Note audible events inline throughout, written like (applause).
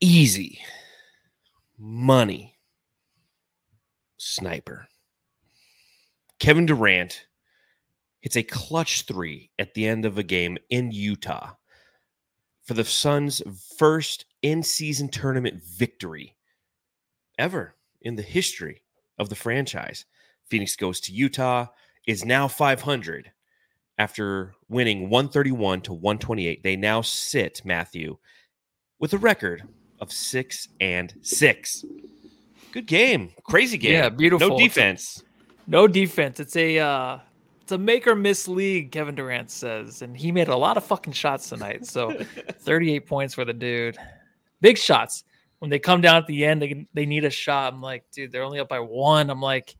easy money sniper. Kevin Durant hits a clutch three at the end of a game in Utah for the Suns' first in season tournament victory ever in the history of the franchise. Phoenix goes to Utah, is now 500 after winning 131 to 128. They now sit, Matthew, with a record of six and six. Good game. Crazy game. Yeah, beautiful. No defense. No defense. It's a uh it's a make or miss league, Kevin Durant says. And he made a lot of fucking shots tonight. So (laughs) 38 points for the dude. Big shots. When they come down at the end, they they need a shot. I'm like, dude, they're only up by one. I'm like,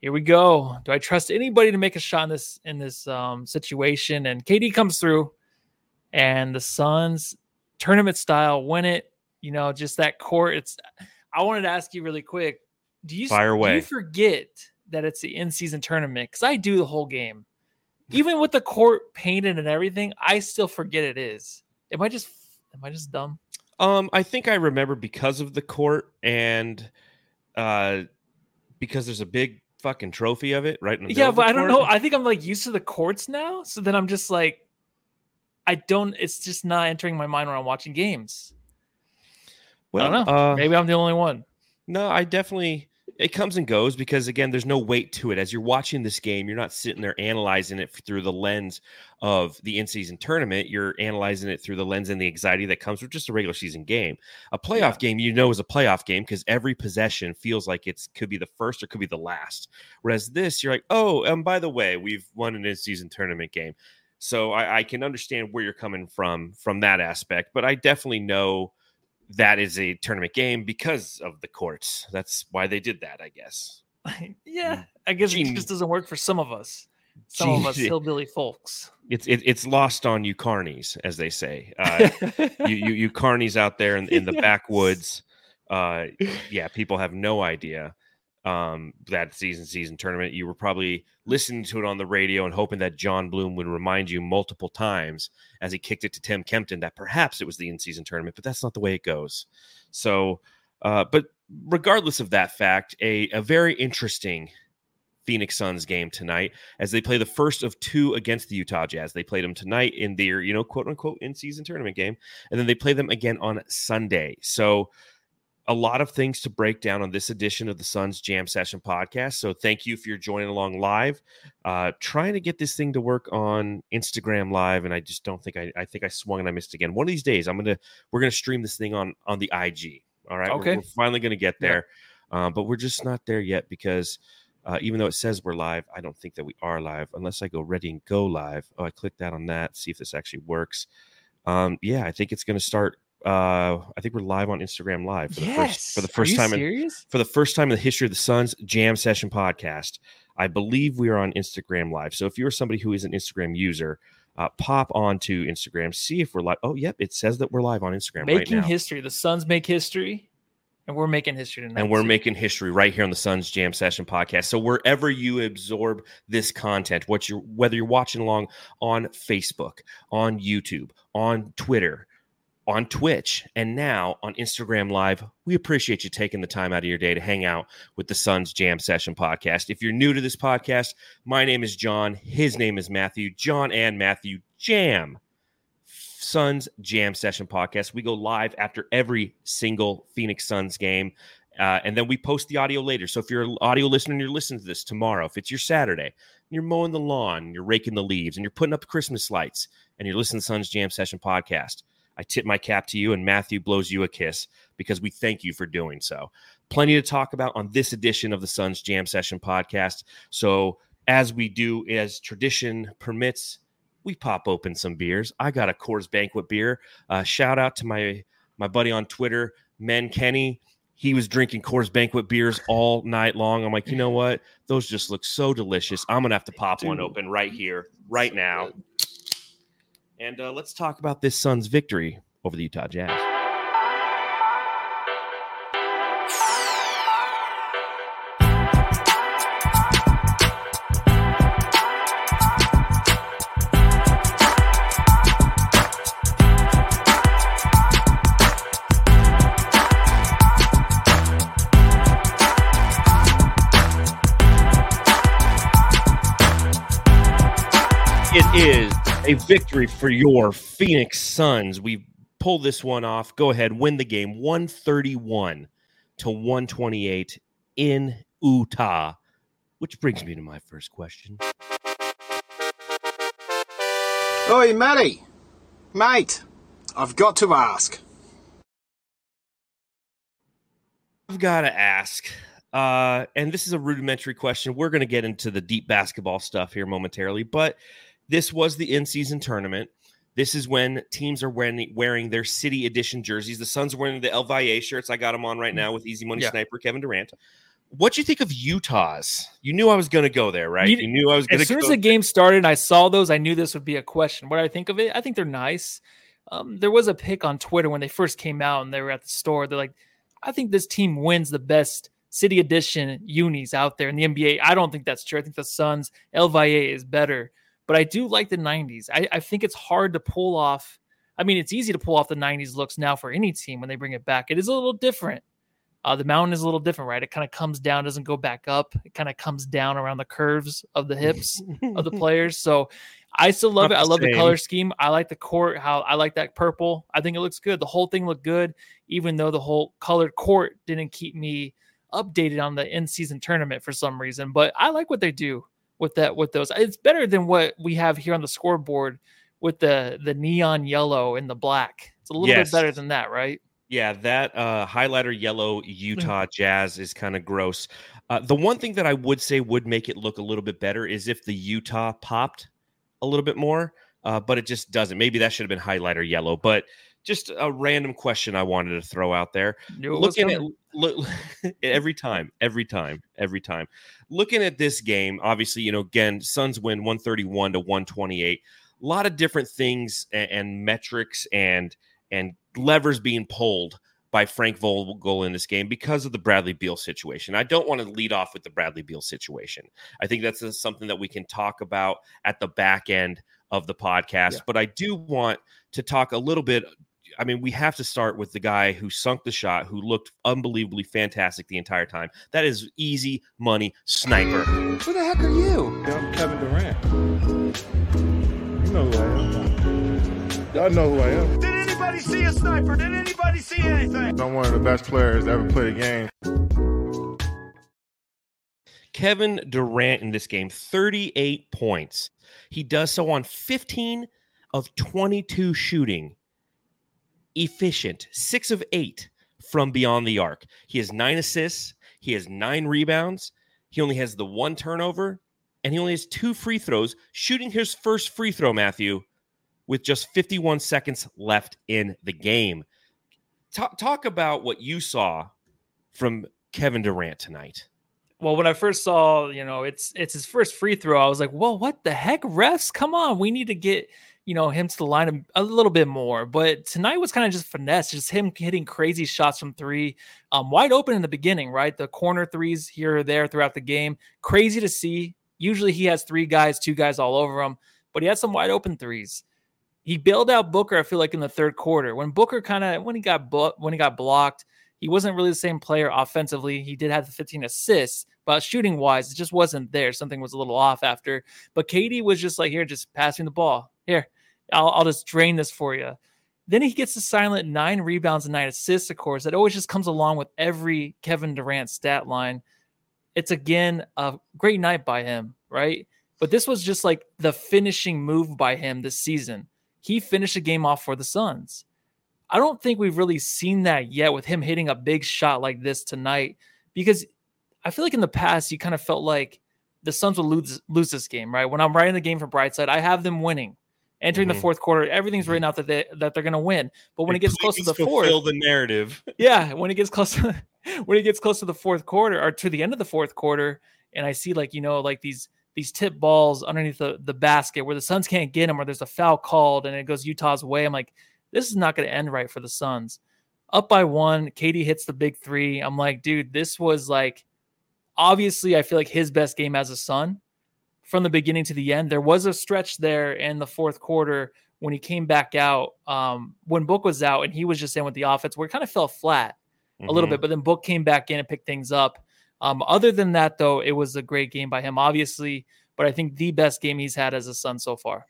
here we go. Do I trust anybody to make a shot in this in this um, situation? And KD comes through, and the Suns tournament style win it. You know, just that court. It's. I wanted to ask you really quick. Do you Fire away. Do you forget that it's the in season tournament? Because I do the whole game, even with the court painted and everything. I still forget it is. Am I just am I just dumb? Um, I think I remember because of the court and uh because there's a big fucking trophy of it right in the Yeah, but I don't know. I think I'm like used to the courts now, so then I'm just like, I don't. It's just not entering my mind when I'm watching games. Well, I don't know. uh, Maybe I'm the only one. No, I definitely it comes and goes because again, there's no weight to it. As you're watching this game, you're not sitting there analyzing it through the lens of the in-season tournament. You're analyzing it through the lens and the anxiety that comes with just a regular season game. A playoff Yeah. game, you know, is a playoff game because every possession feels like it's could be the first or could be the last. Whereas this, you're like, oh, and by the way, we've won an in-season tournament game. So I, I can understand where you're coming from from that aspect, but I definitely know that is a tournament game because of the courts. That's why they did that, I guess. (laughs) yeah, I guess it just doesn't work for some of us. Some of us Gene- (laughs) hillbilly folks. It's it, it's lost on you carnies, as they say. (laughs) Uh, you, you you carnies out there in, in the Yes. backwoods. Uh, yeah, people have no idea um, that season season tournament. You were probably listening to it on the radio and hoping that John Bloom would remind you multiple times as he kicked it to Tim Kempton that perhaps it was the in season tournament, but that's not the way it goes. So, uh, but regardless of that fact, a a very interesting. Phoenix Suns game tonight as they play the first of two against the Utah Jazz. They played them tonight in their, you know, quote unquote in season tournament game, and then they play them again on Sunday. So, a lot of things to break down on this edition of the Suns Jam Session podcast. So, thank you if you're joining along live. Uh, trying to get this thing to work on Instagram Live, and I just don't think I, I think I swung and I missed again. One of these days, I'm gonna we're gonna stream this thing on on the IG. All right, We're- Okay. we're, finally gonna get Yeah. there, um, but we're just not there yet because uh, even though it says we're live, I don't think that we are live unless I go ready and go live. Oh, I click that on that. See if this actually works. Um, yeah, I think it's going to start. Uh, I think we're live on Instagram Live for the first for the first time in, for the first time in the history of the Suns Jam Session podcast. I believe we are on Instagram Live. So if you're somebody who is an Instagram user, uh, pop onto Instagram, see if we're live. Oh, yep, it says that we're live on Instagram right Making now. history. The Suns make history, and we're making history tonight. and we're too. making history right here on the Suns Jam Session podcast. So wherever you absorb this content, what you're whether you're watching along on Facebook, on YouTube, on Twitter, on Twitch, and now on Instagram Live, we appreciate you taking the time out of your day to hang out with the Suns Jam Session podcast. If you're new to this podcast, my name is John. His name is Matthew. John and Matthew Jam. Suns Jam Session podcast. We go live after every single Phoenix Suns game. Uh, and then we post the audio later. So if you're an audio listener and you're listening to this tomorrow, if it's your Saturday, you're mowing the lawn, you're raking the leaves, and you're putting up Christmas lights, and you're listening to Suns Jam Session podcast, I tip my cap to you, and Matthew blows you a kiss because we thank you for doing so. Plenty to talk about on this edition of the Suns Jam Session podcast. So as we do, as tradition permits, we pop open some beers. I got a Coors Banquet beer. Uh, shout out to my my buddy on Twitter, Men Kenny. He was drinking Coors Banquet beers all night long. I'm like, you know what? Those just look so delicious. I'm gonna have to pop one open right here, right now. And uh, let's talk about this Suns victory over the Utah Jazz. Victory for your Phoenix Suns. We pull this one off. Go ahead, win the game 131 to 128 in Utah. Which brings me to my first question. Oi, Matty. Mate, I've got to ask. I've got to ask. Uh, and this is a rudimentary question. We're going to get into the deep basketball stuff here momentarily, but this was the in season tournament. This is when teams are wearing, wearing their city edition jerseys. The Suns are wearing the Valle shirts. I got them on right now with Easy Money Yeah. Sniper Kevin Durant. What do you think of Utah's? You knew I was going to go there, right? You- You, knew I was going to As soon as the game started and I saw those, I knew this would be a question. What do I think of it? I think they're nice. Um, there was a pick on Twitter when they first came out and they were at the store. They're like, I think this team wins the best city edition unis out there in the NBA. I don't think that's true. I think the Suns, Valle is better, but I do like the 90s. I, I think it's hard to pull off. I mean, it's easy to pull off the 90s looks now for any team when they bring it back. It is a little different. Uh, the mountain is a little different, right? It kind of comes down, doesn't go back up. It kind of comes down around the curves of the hips of the (laughs) players. So I still love Not it. I love the color scheme. I like the court. How I like that purple. I think it looks good. The whole thing looked good, even though the whole colored court didn't keep me updated on the in-season tournament for some reason. But I like what they do with that with those. It's better than what we have here on the scoreboard with the the neon yellow and the black. It's a little Yes. bit better than that, right? Yeah, that uh, highlighter yellow Utah Jazz is kind of gross. Uh, the one thing that I would say would make it look a little bit better is if the Utah popped a little bit more, uh, but it just doesn't. Maybe that should have been highlighter yellow. But just a random question I wanted to throw out there. Looking at look (laughs) every time, every time, every time. Looking at this game, obviously, you know, again, Suns win 131 to 128. A lot of different things and, and metrics and and levers being pulled by Frank Vogel in this game because of the Bradley Beal situation. I don't want to lead off with the Bradley Beal situation. I think that's something that we can talk about at the back end of the podcast. Yeah. But I do want to talk a little bit. I mean, we have to start with the guy who sunk the shot, who looked unbelievably fantastic the entire time. That is easy money sniper. Who the heck are you? Yeah, I'm Kevin Durant. You know who I am. Y'all know who I am. Did anybody see a sniper? Did anybody see anything? I'm one of the best players to ever play the game. Kevin Durant in this game, 38 points. He does so on 15 of 22 shooting. Efficient, six of eight from beyond the arc. He has nine assists, he has nine rebounds, he only has the one turnover, and he only has two free throws, shooting his first free throw, Matthew, with just 51 seconds left in the game. Talk, talk about what you saw from Kevin Durant tonight. well when i first saw you know it's it's his first free throw i was like well what the heck refs come on we need to get you know him to the line a, a little bit more but tonight was kind of just finesse just him hitting crazy shots from three um wide open in the beginning right the corner threes here or there throughout the game crazy to see usually he has three guys two guys all over him but he had some wide open threes he bailed out booker i feel like in the third quarter when booker kind of when he got bu- when he got blocked he wasn't really the same player offensively. He did have the 15 assists, but shooting wise, it just wasn't there. Something was a little off after. But KD was just like, here, just pass me the ball. Here, I'll, I'll just drain this for you. Then he gets the silent nine rebounds and nine assists, of course. That always just comes along with every Kevin Durant stat line. It's again a great night by him, right? But this was just like the finishing move by him this season. He finished the game off for the Suns. I don't think we've really seen that yet with him hitting a big shot like this tonight because I feel like in the past you kind of felt like the Suns will lose lose this game, right? When I'm writing the game for Brightside, I have them winning. Entering Mhm. the fourth quarter, everything's written out that they that they're gonna win. But when it gets close to the fourth, the narrative. (laughs) yeah, when it gets close to, (laughs) when it gets close to the fourth quarter or to the end of the fourth quarter, and I see like you know like these these tip balls underneath the, the basket where the Suns can't get them or there's a foul called and it goes Utah's way. I'm like, this is not going to end right for the Suns. Up by one, KD hits the big three. I'm like, dude, this was like obviously I feel like his best game as a Sun from the beginning to the end. There was a stretch there in the fourth quarter when he came back out, um, when Book was out and he was just in with the offense where it kind of fell flat a little Mhm. bit, but then Book came back in and picked things up. Um, other than that, though, it was a great game by him, obviously, but I think the best game he's had as a Sun so far.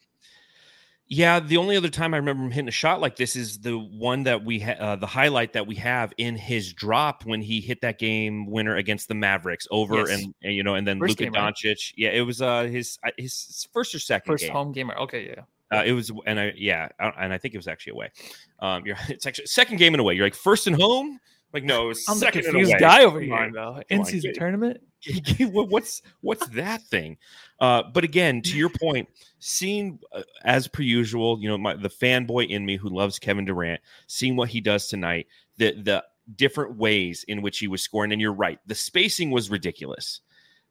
Yeah, the only other time I remember him hitting a shot like this is the one that we ha- uh, the highlight that we have in his drop when he hit that game winner against the Mavericks over Yes. and, and, you know and then First Luka game, right? Doncic. Yeah, it was uh his uh, his first or second First game. home gamer. Okay, yeah. Uh, it was and I yeah and I think it was actually away. Um, you're (laughs) it's actually second game and away. You're like first and home. Like no, it was I'm the second and confused guy over here, (laughs) though. In season tournament. (laughs) What- what's what's that thing? Uh but again to your point seeing uh, as per usual you know my the fanboy in me who loves kevin durant seeing what he does tonight the the different ways in which he was scoring and you're right the spacing was ridiculous.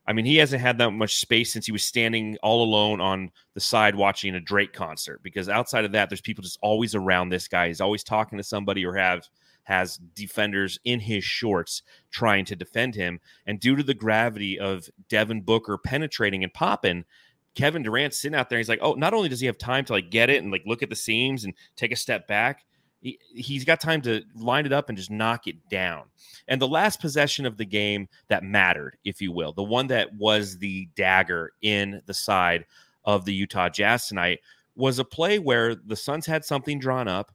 I mean he hasn't had that much space since he was standing all alone on the side watching a drake concert because outside of that there's people just always around this guy. He's always talking to somebody or have has defenders in his shorts trying to defend him and due to the gravity of Devin Booker penetrating and popping, Kevin Durant sitting out there, he's like, oh, not only does he have time to like get it and like look at the seams and take a step back, he, he's got time to line it up and just knock it down. And the last possession of the game that mattered, if you will, the one that was the dagger in the side of the Utah Jazz tonight, was a play where the Suns had something drawn up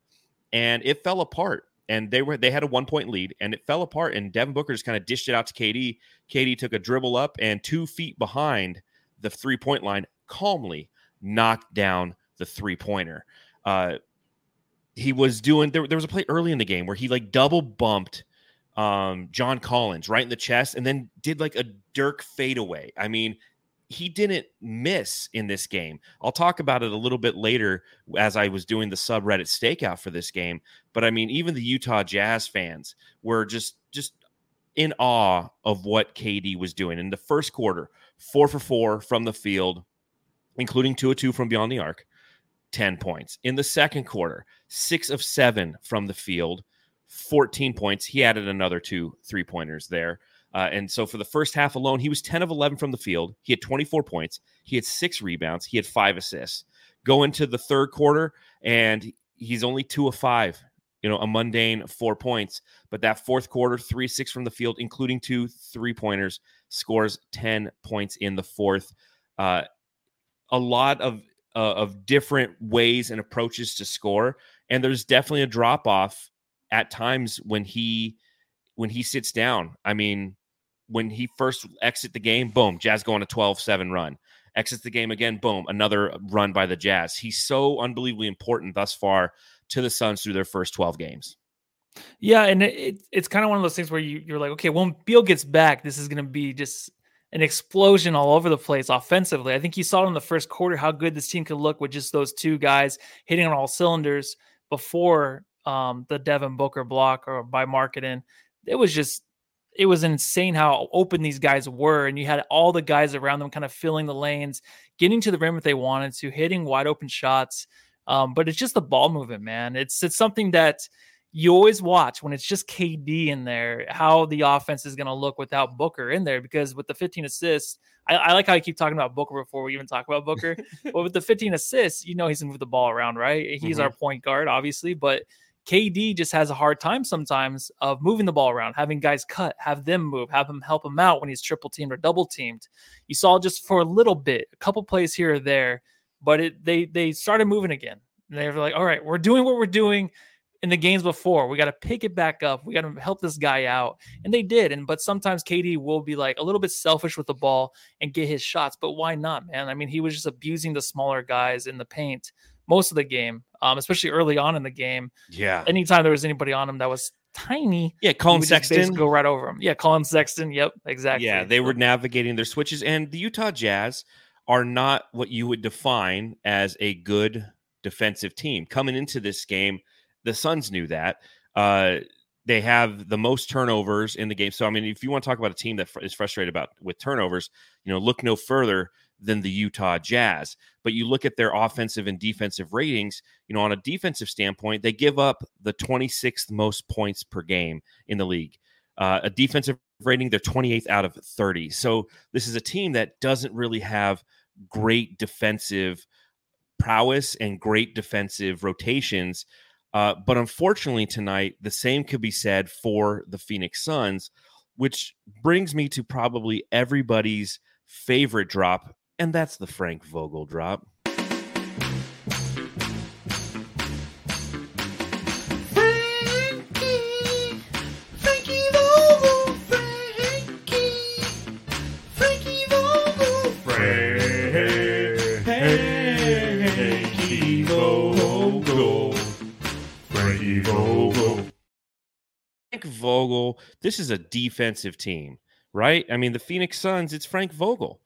and it fell apart. And they were they had a one point lead and it fell apart. And Devin Booker just kind of dished it out to KD. KD took a dribble up and two feet behind the three point line, calmly knocked down the three pointer. Uh, he was doing there, there was a play early in the game where he like double bumped um, John Collins right in the chest and then did like a Dirk fadeaway. I mean, he didn't miss in this game. I'll talk about it a little bit later as I was doing the subreddit stakeout for this game. But I mean, even the Utah Jazz fans were just just in awe of what KD was doing in the first quarter. Four for four from the field, including two of two from beyond the arc, ten points. In the second quarter, six of seven from the field, fourteen points. He added another two three pointers there. Uh, and so for the first half alone, he was 10 of 11 from the field. He had 24 points. He had six rebounds. He had five assists. Go into the third quarter, and he's only two of five, you know, a mundane four points. But that fourth quarter, three, six from the field, including two three pointers, scores 10 points in the fourth. Uh, a lot of uh, of different ways and approaches to score, and there's definitely a drop off at times when he when he sits down. I mean, when he first exit the game, boom, Jazz go on a 12-7 run. Exits the game again, boom, another run by the Jazz. He's so unbelievably important thus far to the Suns through their first 12 games. Yeah, and it, it, it's kind of one of those things where you, you're like, okay, when Beal gets back, this is going to be just an explosion all over the place offensively. I think you saw in the first quarter how good this team could look with just those two guys hitting on all cylinders before um, the Devin Booker block or by Markkanen. It was just, it was insane how open these guys were. And you had all the guys around them kind of filling the lanes, getting to the rim if they wanted to, hitting wide open shots. Um, but it's just the ball movement, man. It's it's something that you always watch when it's just KD in there, how the offense is going to look without Booker in there. Because with the 15 assists, I, I like how you keep talking about Booker before we even talk about Booker. (laughs) but with the 15 assists, you know he's going to move the ball around, right? He's our point guard, obviously, but KD just has a hard time sometimes of moving the ball around, having guys cut, have them move, have him help him out when he's triple teamed or double teamed. You saw just for a little bit, a couple plays here or there, but it they they started moving again. And they were like, all right, we're doing what we're doing in the games before. We got to pick it back up. We got to help this guy out. And they did. And but sometimes KD will be like a little bit selfish with the ball and get his shots. But why not, man? I mean, he was just abusing the smaller guys in the paint most of the game, um, especially early on in the game. Yeah. Anytime there was anybody on him that was tiny, Yeah, Collin would just basically Sexton. go right over him. Yeah, Collin Sexton. Yep, exactly. Yeah, they were navigating their switches, and the Utah Jazz are not what you would define as a good defensive team. Coming into this game, the Suns knew that. Uh, they have the most turnovers in the game. So, I mean, if you want to talk about a team that fr- is frustrated about with turnovers, you know, look no further than the Utah Jazz. But you look at their offensive and defensive ratings, you know, on a defensive standpoint, they give up the 26th most points per game in the league. Uh, a defensive rating, they're 28th out of 30. So this is a team that doesn't really have great defensive prowess and great defensive rotations. Uh, but unfortunately, tonight, the same could be said for the Phoenix Suns, which brings me to probably everybody's favorite drop, and that's the Frank Vogel drop. Frank Vogel, this is a defensive team, right? I mean, the Phoenix Suns, it's Frank Vogel.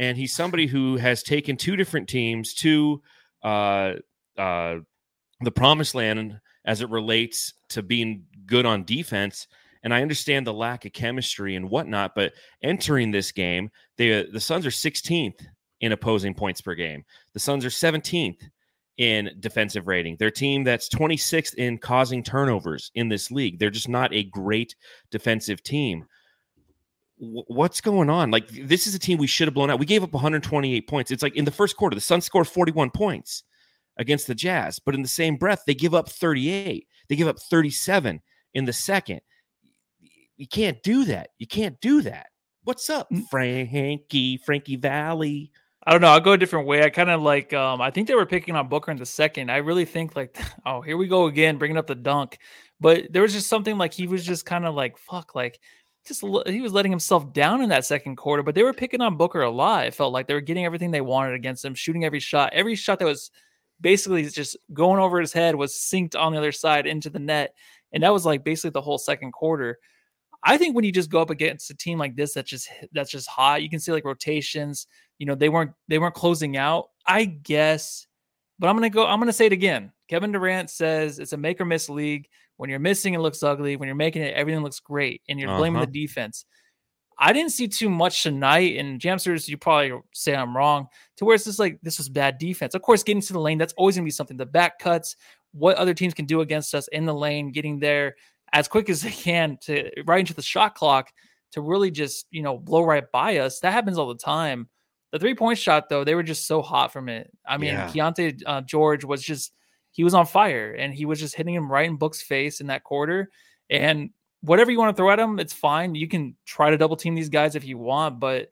And he's somebody who has taken two different teams to uh, uh, the promised land as it relates to being good on defense. And I understand the lack of chemistry and whatnot, but entering this game, they, the Suns are 16th in opposing points per game. The Suns are 17th in defensive rating. They're a team that's 26th in causing turnovers in this league. They're just not a great defensive team. What's going on? Like, this is a team we should have blown out. We gave up 128 points. It's like in the first quarter, the Suns scored 41 points against the Jazz, but in the same breath, they give up 38. They give up 37 in the second. You can't do that. You can't do that. What's up, Frankie, Frankie Valli? I don't know. I'll go a different way. I kind of like. Um, I think they were picking on Booker in the second. I really think like, (laughs) oh, here we go again, bringing up the dunk. But there was just something like he was just kind of like, fuck, like just he was letting himself down in that second quarter. But they were picking on Booker a lot. It felt like they were getting everything they wanted against him, shooting every shot. Every shot that was basically just going over his head was synced on the other side into the net, and that was like basically the whole second quarter. I think when you just go up against a team like this that's just that's just hot, you can see like rotations. You know, they weren't they weren't closing out. I guess, but I'm gonna go. I'm gonna say it again. Kevin Durant says it's a make or miss league. When you're missing, it looks ugly. When you're making it, everything looks great, and you're blaming Uh-huh. the defense. I didn't see too much tonight, and Jamsters, you probably say I'm wrong. To where it's just like this was bad defense. Of course, getting to the lane that's always gonna be something. The back cuts, what other teams can do against us in the lane, getting there as quick as they can to right into the shot clock to really just you know blow right by us. That happens all the time. The three point shot though, they were just so hot from it. I mean, Yeah. Keyonte uh, George was just he was on fire and he was just hitting him right in Book's face in that quarter. And whatever you want to throw at him, it's fine. You can try to double team these guys if you want, but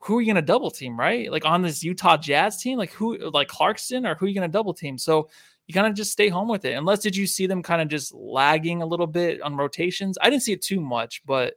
who are you going to double team, right? Like on this Utah Jazz team, like who, like Clarkson, or who are you going to double team? So you kind of just stay home with it. Unless did you see them kind of just lagging a little bit on rotations? I didn't see it too much, but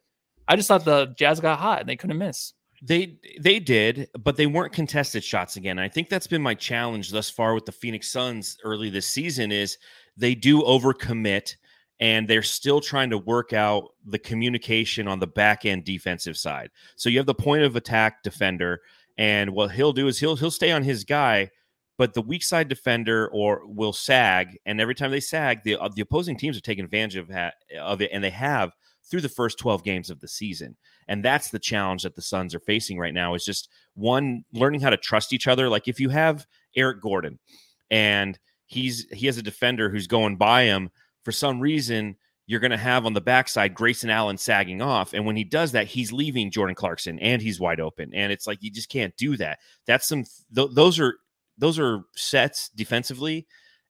I just thought the Jazz got hot and they couldn't miss. They they did, but they weren't contested shots again. I think that's been my challenge thus far with the Phoenix Suns early this season is they do overcommit and they're still trying to work out the communication on the back end defensive side. So you have the point of attack defender and what he'll do is he'll he'll stay on his guy but the weak side defender or will sag and every time they sag the uh, the opposing teams are taking advantage of that of it and they have through the first 12 games of the season and that's the challenge that the Suns are facing right now is just one learning how to trust each other. Like if you have Eric Gordon and he's he has a defender who's going by him for some reason you're going to have on the backside Grayson Allen sagging off and when he does that he's leaving Jordan Clarkson and he's wide open and it's like you just can't do that. That's some th- those are those are sets defensively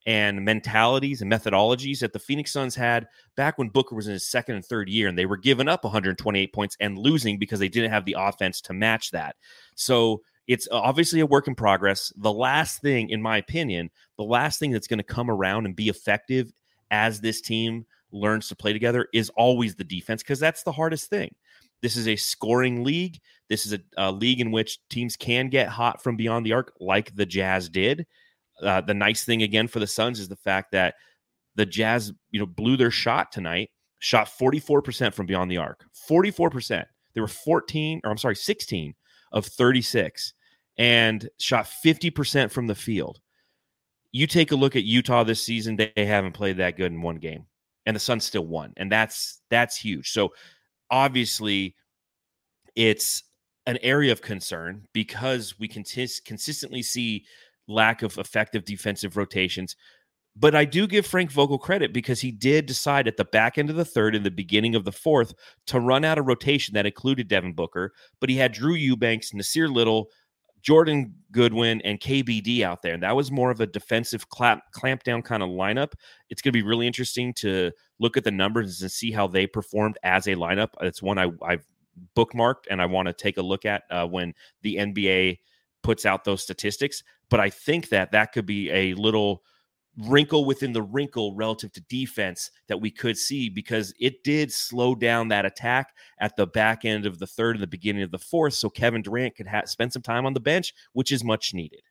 and mentalities and methodologies that the Phoenix Suns had back when Booker was in his second and third year, and they were giving up 128 points and losing because they didn't have the offense to match that. So it's obviously a work in progress. The last thing, in my opinion, the last thing that's going to come around and be effective as this team learns to play together is always the defense because that's the hardest thing. This is a scoring league. This is a, a league in which teams can get hot from beyond the arc, like the Jazz did. Uh, the nice thing again for the Suns is the fact that the Jazz, you know, blew their shot tonight, shot 44% from beyond the arc. 44%. They were 14, or I'm sorry, 16 of 36 and shot 50% from the field. You take a look at Utah this season, they haven't played that good in one game. And the Suns still won. And that's that's huge. So obviously it's an area of concern because we can consistently see lack of effective defensive rotations. But I do give Frank Vogel credit because he did decide at the back end of the third and the beginning of the fourth to run out a rotation that included Devin Booker, but he had Drew Eubanks, Nassir Little, Jordan Goodwin, and KBD out there. And that was more of a defensive clamp, clamp down kind of lineup. It's going to be really interesting to look at the numbers and see how they performed as a lineup. It's one I, I've bookmarked and I want to take a look at uh, when the NBA puts out those statistics. But I think that that could be a little wrinkle within the wrinkle relative to defense that we could see because it did slow down that attack at the back end of the third and the beginning of the fourth. So Kevin Durant could ha- spend some time on the bench, which is much needed.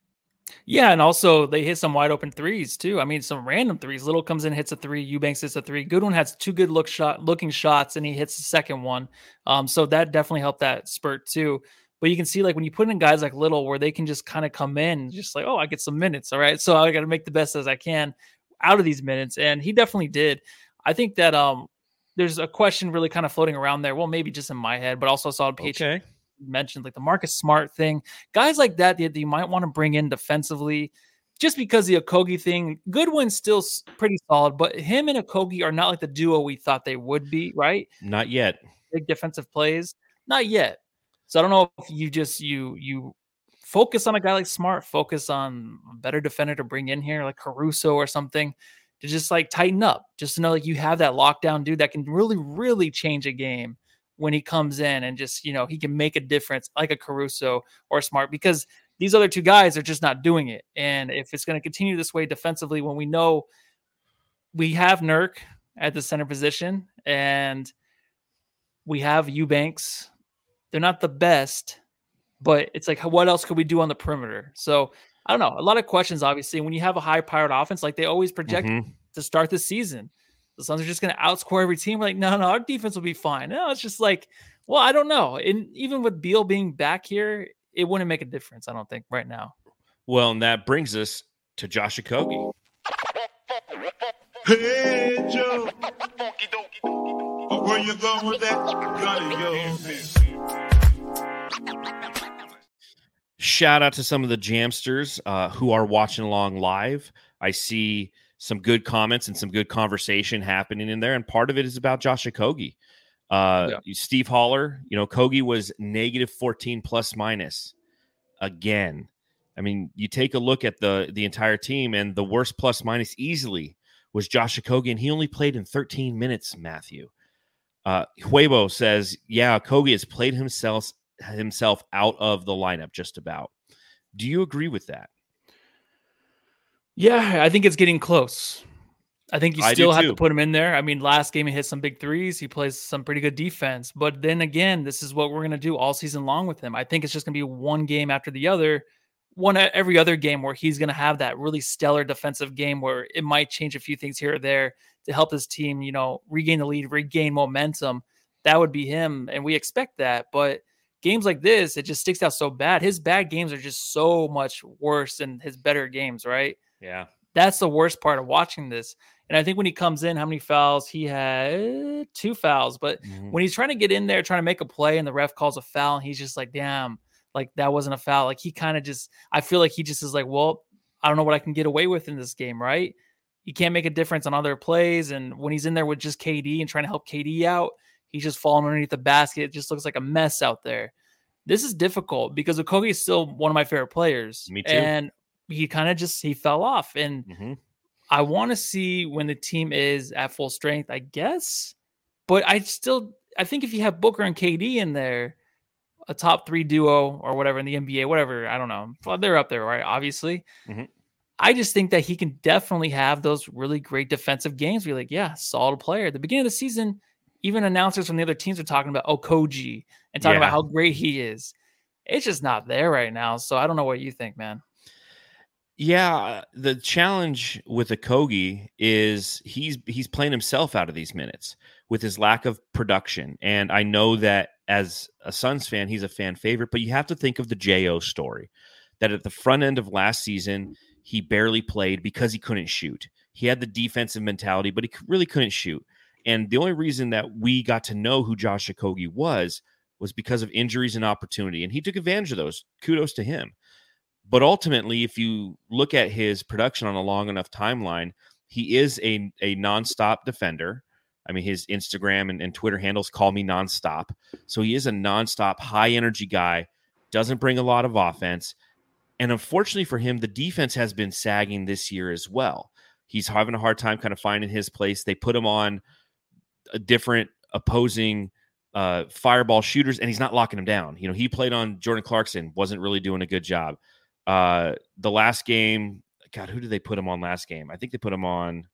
Yeah, and also they hit some wide open threes too. I mean, some random threes. Little comes in, hits a three. Eubanks hits a three. Goodwin has two good look shot looking shots, and he hits the second one. Um, so that definitely helped that spurt too. But you can see like when you put in guys like Little, where they can just kind of come in, just like, oh, I get some minutes. All right, so I got to make the best as I can out of these minutes, and he definitely did. I think that um, there's a question really kind of floating around there. Well, maybe just in my head, but also saw PH Okay. mentioned like the Marcus Smart thing, guys like that that you might want to bring in defensively. Just because the Okogie thing, Goodwin's still pretty solid, but him and Okogie are not like the duo we thought they would be, right? Not yet. Big defensive plays, not yet. So I don't know if you just you you focus on a guy like Smart, focus on a better defender to bring in here, like Caruso or something, to just like tighten up, just to know like you have that lockdown dude that can really really change a game when he comes in and just you know he can make a difference like a Caruso or Smart because these other two guys are just not doing it. And if it's going to continue this way defensively, when we know we have Nurk at the center position and we have Eubanks, they're not the best, but it's like what else could we do on the perimeter? So I don't know. A lot of questions, obviously. When you have a high powered offense, like they always project Mhm. to start the season. The Suns are just going to outscore every team. We're like, no, no, our defense will be fine. No, it's just like, well, I don't know. And even with Beal being back here, it wouldn't make a difference. I don't think right now. Well, and that brings us to Josh Okogie. Hey, Joe. Where you going with that? Gotta Shout out to some of the Jamsters uh, who are watching along live. I see some good comments and some good conversation happening in there, and part of it is about Josh Okogie. Uh, Steve Holler, you know, Kogi was negative 14 plus minus again. I mean, you take a look at the the entire team, and the worst plus minus easily was Josh Okogie, and he only played in 13 minutes. Matthew uh, Huebo says, "Yeah, Kogi has played himself himself out of the lineup just about." Do you agree with that? Yeah, I think it's getting close. I think you still have too. to put him in there. I mean, last game he hit some big threes. He plays some pretty good defense. But then again, this is what we're going to do all season long with him. I think it's just going to be one game after the other, one every other game where he's going to have that really stellar defensive game where it might change a few things here or there to help his team, you know, regain the lead, regain momentum. That would be him. And we expect that. But games like this, it just sticks out so bad. His bad games are just so much worse than his better games, right? Yeah. That's the worst part of watching this. And I think when he comes in, how many fouls? He had two fouls. But Mhm. when he's trying to get in there, trying to make a play, and the ref calls a foul, and he's just like, damn, like that wasn't a foul. Like he kind of just, I feel like he just is like, well, I don't know what I can get away with in this game, right? He can't make a difference on other plays. And when he's in there with just KD and trying to help KD out, he's just falling underneath the basket. It just looks like a mess out there. This is difficult because Okogie is still one of my favorite players. Me too. And he kind of just he fell off. And Mhm. I want to see when the team is at full strength, I guess. But I still I think if you have Booker and KD in there, a top three duo or whatever in the NBA, whatever, I don't know. Well, they're up there, right? Obviously. Mhm. I just think that he can definitely have those really great defensive games. Be like, yeah, solid player. At the beginning of the season, even announcers from the other teams are talking about oh, Okogie and talking Yeah. about how great he is. It's just not there right now. So I don't know what you think, man. Yeah, the challenge with Okogie is he's he's playing himself out of these minutes with his lack of production. And I know that as a Suns fan, he's a fan favorite, but you have to think of the Jo story. That at the front end of last season, he barely played because he couldn't shoot. He had the defensive mentality, but he really couldn't shoot. And the only reason that we got to know who Josh Okogie was was because of injuries and opportunity. And he took advantage of those. Kudos to him. But ultimately, if you look at his production on a long enough timeline, he is a, a nonstop defender. I mean, his Instagram and, and Twitter handles call me nonstop. So he is a nonstop, high energy guy, doesn't bring a lot of offense. And unfortunately for him, the defense has been sagging this year as well. He's having a hard time kind of finding his place. They put him on different opposing uh, fireball shooters, and he's not locking them down. You know, he played on Jordan Clarkson, wasn't really doing a good job. Uh, the last game, God, who did they put him on last game? I think they put him on.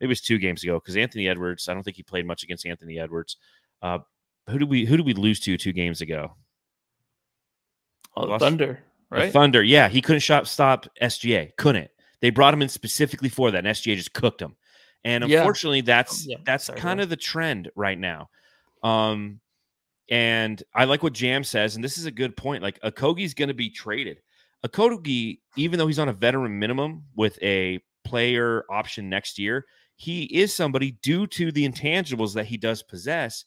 Maybe it was two games ago because Anthony Edwards. I don't think he played much against Anthony Edwards. Uh, who did we who did we lose to two games ago? Oh, Thunder. The right? Thunder, yeah, he couldn't shop, stop SGA. Couldn't. They brought him in specifically for that, and SGA just cooked him. And Yeah. unfortunately, that's Yeah, that's sorry, kind of the trend right now. Um, and I like what Jam says, and this is a good point. Like Okogie's going to be traded. Okogie, even though he's on a veteran minimum with a player option next year, he is somebody due to the intangibles that he does possess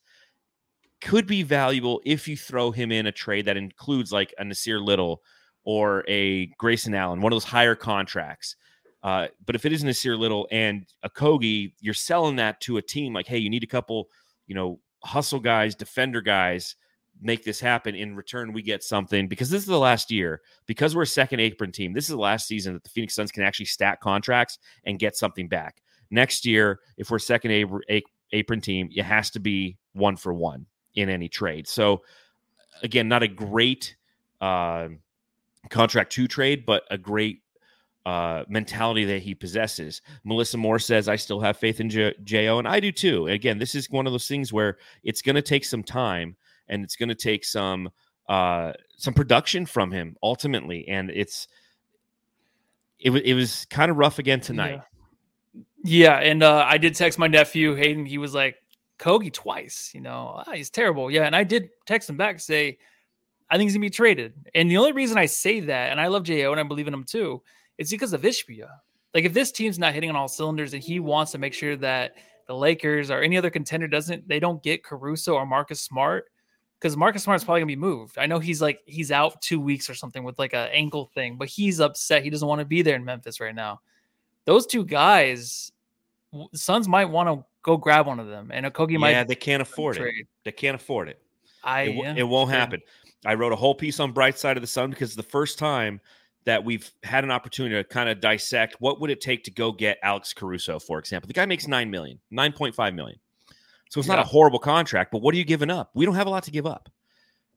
could be valuable if you throw him in a trade that includes like a Nassir Little or a Grayson Allen, one of those higher contracts. Uh, but if it is Nassir Little and a Kogi, you're selling that to a team like, hey, you need a couple, you know, hustle guys, defender guys, make this happen. In return, we get something because this is the last year. Because we're a second apron team, this is the last season that the Phoenix Suns can actually stack contracts and get something back. Next year, if we're second apron team, it has to be one for one in any trade. So again, not a great uh, contract to trade, but a great uh, mentality that he possesses. Melissa Moore says, I still have faith in Jo, and I do too. Again, this is one of those things where it's going to take some time and it's going to take some uh, some production from him ultimately. And it's it, wa- it was kind of rough again tonight. Yeah, and uh, I did text my nephew Hayden. He was like, "Kogi twice, you know, ah, he's terrible." Yeah, and I did text him back say, "I think he's gonna be traded." And the only reason I say that, and I love Jo and I believe in him too, is because of Ishbia. Like, if this team's not hitting on all cylinders, and he wants to make sure that the Lakers or any other contender doesn't, they don't get Caruso or Marcus Smart, because Marcus Smart's probably gonna be moved. I know he's like he's out two weeks or something with like an ankle thing, but he's upset. He doesn't want to be there in Memphis right now those two guys, w- Suns might want to go grab one of them, and Okogie might Yeah, they can't afford it. trade. They can't afford it. I It, wo- yeah, it won't happen. I wrote a whole piece on Bright Side of the Sun because the first time that we've had an opportunity to kind of dissect what would it take to go get Alex Caruso, for example. The guy makes nine million, nine point five million. So it's not a horrible contract, but what are you giving up? We don't have a lot to give up.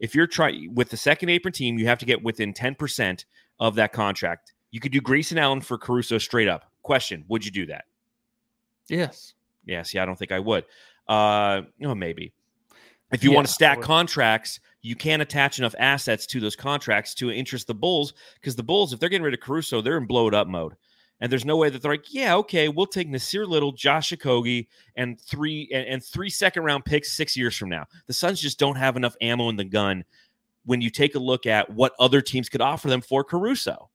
If you're trying with the second apron team, you have to get within 10% of that contract. You could do Grayson Allen for Caruso straight up. Question, would you do that? Yes, Yes. Yeah, I don't think I would. Uh, no, maybe. If you want to stack contracts, you can't attach enough assets to those contracts to interest the Bulls because the Bulls, if they're getting rid of Caruso, they're in blow it up mode. And there's no way that they're like, yeah, okay, we'll take Nassir Little, Josh Okogie, and three and, and three second round picks six years from now. The Suns just don't have enough ammo in the gun when you take a look at what other teams could offer them for Caruso.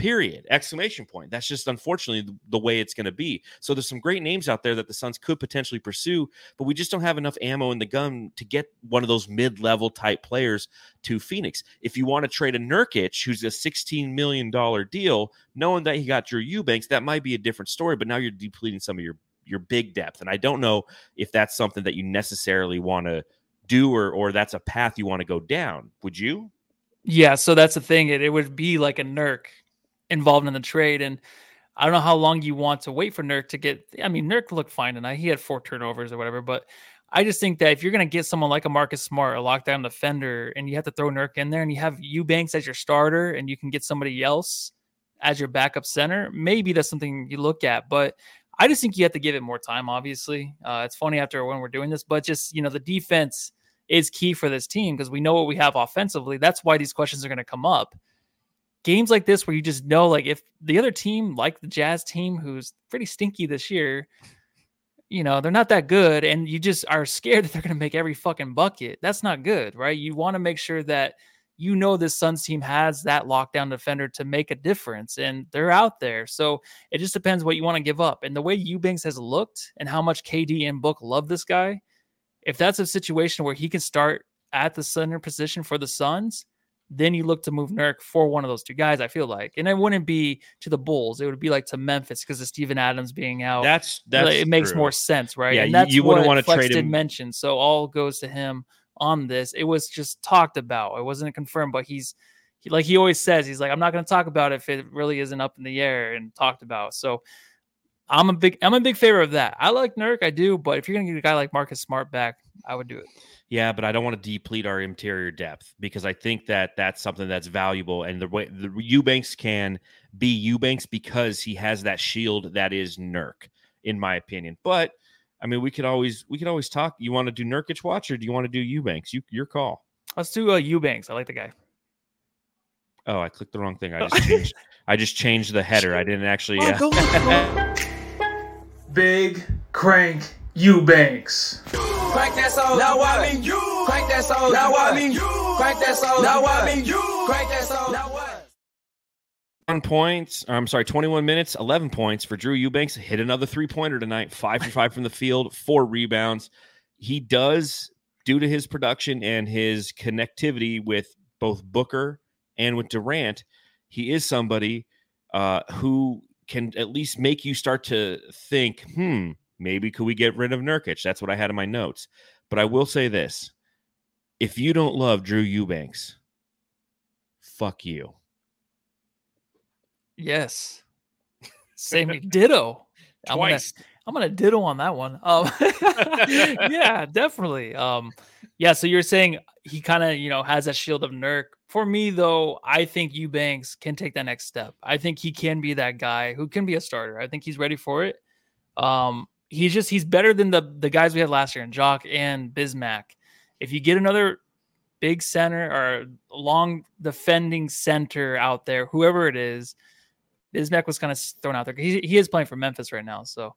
Period. Exclamation point. That's just unfortunately the, way it's going to be. So there's some great names out there that the Suns could potentially pursue, but we just don't have enough ammo in the gun to get one of those mid-level type players to Phoenix. If you want to trade a Nurkic, who's a $16 million deal, knowing that he got Drew Eubanks, that might be a different story. But now you're depleting some of your your big depth, and I don't know if that's something that you necessarily want to do or or that's a path you want to go down. Would you? yeah. So that's the thing. It, it would be like a Nurk involved in the trade, and I don't know how long you want to wait for Nurk to get. I mean, Nurk looked fine tonight. He had four turnovers or whatever, but I just think that if you're going to get someone like a Marcus Smart, a lockdown defender, and you have to throw Nurk in there, and you have Eubanks as your starter, and you can get somebody else as your backup center, maybe that's something you look at. But I just think you have to give it more time. Obviously, uh, it's funny after when we're doing this, but just you know, the defense is key for this team because we know what we have offensively. That's why these questions are going to come up. Games like this, where you just know, like if the other team, like the Jazz team, who's pretty stinky this year, you know, they're not that good, and you just are scared (laughs) that they're going to make every fucking bucket. That's not good, right? You want to make sure that you know this Suns team has that lockdown defender to make a difference, and they're out there. So it just depends what you want to give up. And the way Eubanks has looked and how much KD and Book love this guy, if that's a situation where he can start at the center position for the Suns, then you look to move Nurk for one of those two guys. I feel like, and it wouldn't be to the Bulls; it would be like to Memphis because of Steven Adams being out. That's Like, that's it makes true. more sense, right? Yeah, and you- that's you wouldn't what wanna Flex trade did him- mention. So all goes to him on this. It was just talked about. It wasn't confirmed, but he's he, like he always says, he's like, I'm not going to talk about it if it really isn't up in the air and talked about. So I'm a big I'm a big favor of that. I like Nurk, I do, but if you're gonna get a guy like Marcus Smart back, I would do it. Yeah, but I don't want to deplete our interior depth because I think that that's something that's valuable. And the way the Eubanks can be Eubanks because he has that shield that is Nurk, in my opinion. But I mean, we could always we could always talk. You want to do Nurkic watch or do you want to do Eubanks? You your call. Let's do uh, Eubanks. I like the guy. Oh, I clicked the wrong thing. I (laughs) just changed. I just changed the header. I didn't actually. Oh, Uh, go on, (laughs) Big Crank Eubanks. Crank that soul. Now I mean you. Crank that soul. Now I mean you. Crank that soul. Now I mean you. Crank that soul. Now what? Points. I'm sorry, 21 minutes, 11 points for Drew Eubanks. Hit another three pointer tonight. Five for five from the field, four rebounds. He does, due to his production and his connectivity with both Booker and with Durant, he is somebody uh, who can at least make you start to think, hmm, maybe could we get rid of Nurkic? That's what I had in my notes. But I will say this if you don't love Drew Eubanks, fuck you. Yes. (laughs) Same ditto. I'm gonna, Twice. I'm gonna ditto on that one. Um, (laughs) yeah, definitely. Um, yeah. So you're saying he kind of you know has that shield of Nurk. For me though, I think Eubanks can take that next step. I think he can be that guy who can be a starter. I think he's ready for it. Um, he's just he's better than the the guys we had last year, and Jock and Bismack. If you get another big center or long defending center out there, whoever it is, Bismack was kind of thrown out there. He, he is playing for Memphis right now. So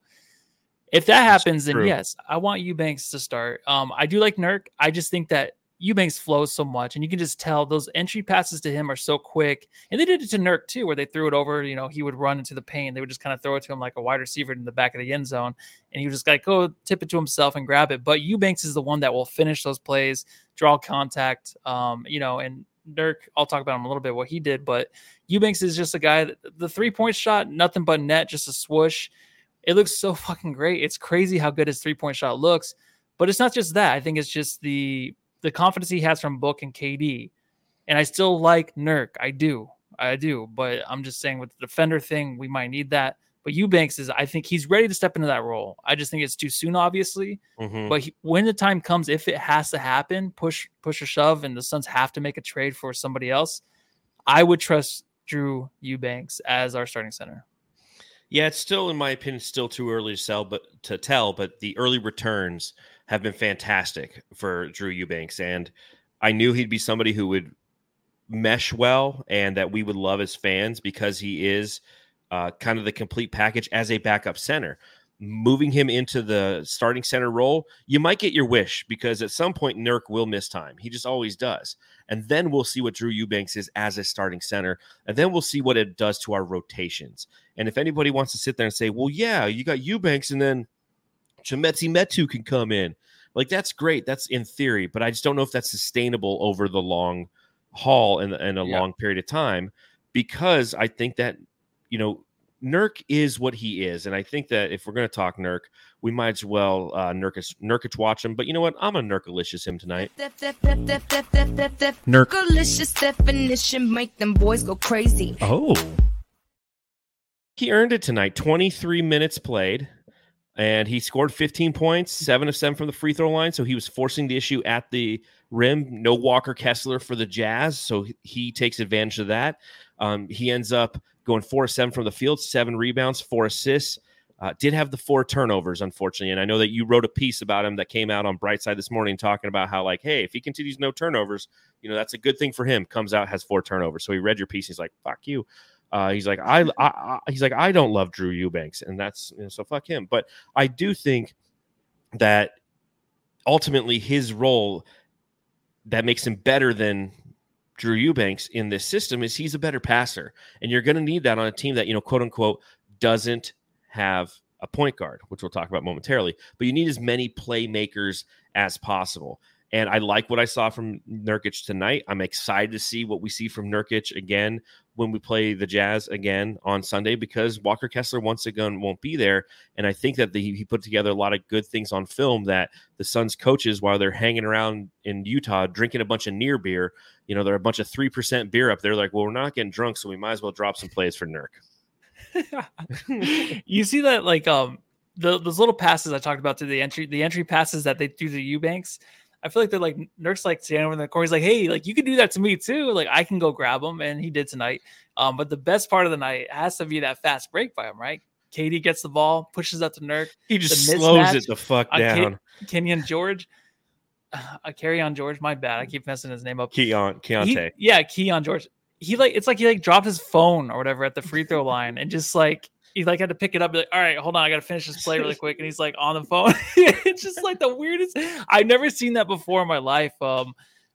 if that happens, then yes, I want Eubanks to start. Um, I do like Nurk. I just think that Eubanks flows so much, and you can just tell those entry passes to him are so quick. And they did it to Nurk too, where they threw it over. You know, he would run into the paint. They would just kind of throw it to him like a wide receiver in the back of the end zone, and he would just like go tip it to himself and grab it. But Eubanks is the one that will finish those plays, draw contact. Um, you know, and Nurk, I'll talk about him a little bit what he did, but Eubanks is just a guy. That, the three point shot, nothing but net, just a swoosh. It looks so (laughs) fucking great. It's crazy how good his three point shot looks. But it's not just that. I think it's just the the confidence he has from Book and KD. And I still like Nurk. I do. I do. But I'm just saying with the defender thing, we might need that. But Eubanks is, I think he's ready to step into that role. I just think it's too soon, obviously. Mhm. But he, when the time comes, if it has to happen, push, push or shove, and the Suns have to make a trade for somebody else, I would trust Drew Eubanks as our starting center. Yeah, it's still, in my opinion, still too early to sell, but to tell. But the early returns have been fantastic for Drew Eubanks, and I knew he'd be somebody who would mesh well, and that we would love as fans because he is uh, kind of the complete package as a backup center. Moving him into the starting center role, you might get your wish because at some point Nurk will miss time. He just always does. And then we'll see what Drew Eubanks is as a starting center. And then we'll see what it does to our rotations. And if anybody wants to sit there and say, well, yeah, you got Eubanks and then Chimezie Metu can come in. Like that's great. That's in theory, but I just don't know if that's sustainable over the long haul and, and a Yeah. long period of time because I think that, you know, Nurk is what he is. And I think that if we're going to talk Nurk, we might as well uh, Nurkic, Nurkic watch him. But you know what? I'm a Nurkalicious him tonight. Nurk. Delicious definition make them boys go crazy. Oh. He earned it tonight. 23 minutes played, and he scored 15 points, seven of seven from the free throw line. So he was forcing the issue at the rim. No Walker Kessler for the Jazz. So he- takes advantage of that. Um, he ends up going four of seven from the field, seven rebounds, four assists. Uh, did have the four turnovers, unfortunately. And I know that you wrote a piece about him that came out on Brightside this morning talking about how, like, hey, if he continues no turnovers, you know, that's a good thing for him. Comes out, has four turnovers. So he read your piece. He's like, fuck you. Uh, he's like, I, I, I, he's like, I don't love Drew Eubanks, and that's you know, so fuck him. But I do think that ultimately his role that makes him better than Drew Eubanks in this system is he's a better passer, and you're going to need that on a team that you know, quote unquote, doesn't have a point guard, which we'll talk about momentarily. But you need as many playmakers as possible. And I like what I saw from Nurkic tonight. I'm excited to see what we see from Nurkic again when we play the Jazz again on Sunday because Walker Kessler once again won't be there. And I think that the, he put together a lot of good things on film that the Suns coaches, while they're hanging around in Utah drinking a bunch of near beer, you know, they're a bunch of 3% beer up there. Like, well, we're not getting drunk, so we might as well drop some plays for Nurk. (laughs) you see that like um the those little passes I talked about to the entry the entry passes that they do to Eubanks. I feel like they're like Nurk's like standing over in the corner. He's like, hey, like you can do that to me too. Like I can go grab him, and he did tonight. Um, but the best part of the night has to be that fast break by him, right? KD gets the ball, pushes up to Nurk. He just slows it the fuck on Ke- down. Kenyon George, (sighs) uh, carry on George. My bad, I keep messing his name up. Keon, He- Keyonte. yeah, Keon George. he like it's like he like dropped his phone or whatever at the free throw line and just like he like had to pick it up. Be like, all right, hold on, I gotta finish this play really quick. And he's like on the (laughs) phone. (laughs) it's just like the weirdest. I've never seen that before in my life. Um,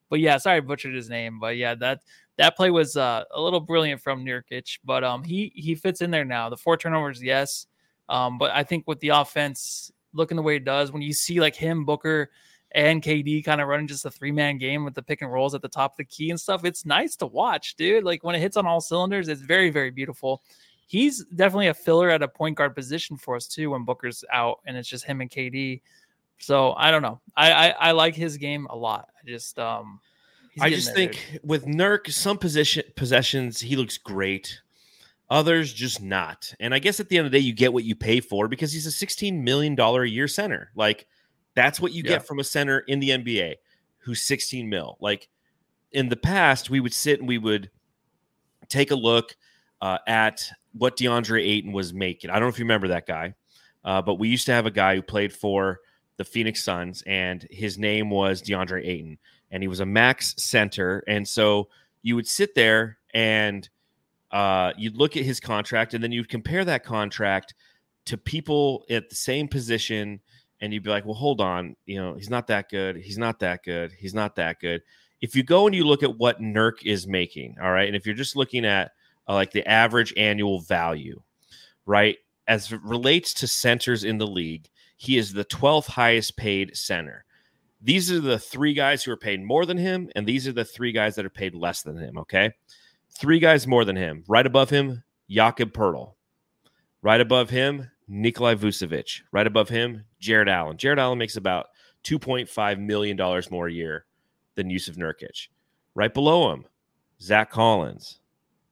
but yeah, sorry, I butchered his name. But yeah, that that play was uh, a little brilliant from Nurkic. But um, he he fits in there now. The four turnovers, yes. Um, but I think with the offense looking the way it does, when you see like him, Booker, and KD kind of running just a three man game with the pick and rolls at the top of the key and stuff, it's nice to watch, dude. Like when it hits on all cylinders, it's very, very beautiful. He's definitely a filler at a point guard position for us too when Booker's out and it's just him and KD. So I don't know. I I, I like his game a lot. I just um I just think dude. with Nurk, some position possessions he looks great, others just not. And I guess at the end of the day, you get what you pay for because he's a sixteen million dollar a year center. Like that's what you Yeah. get from a center in the NBA who's sixteen mil. Like in the past, we would sit and we would take a look uh, at what DeAndre Ayton was making. I don't know if you remember that guy, uh, but we used to have a guy who played for the Phoenix Suns, and his name was DeAndre Ayton, and he was a max center. And so you would sit there and uh, you'd look at his contract, and then you'd compare that contract to people at the same position, and you'd be like, "Well, hold on, you know, he's not that good. He's not that good. He's not that good." If you go and you look at what Nurk is making, all right, and if you're just looking at uh, like the average annual value, right, as it relates to centers in the league, he is the 12th highest paid center. These are the three guys who are paid more than him, and these are the three guys that are paid less than him. Okay. Three guys more than him. Right above him, Jakob Poeltl. Right above him, Nikola Vucevic. Right above him, Jarrett Allen. Jarrett Allen makes about $2.5 million more a year than Yusuf Nurkic. Right below him, Zach Collins.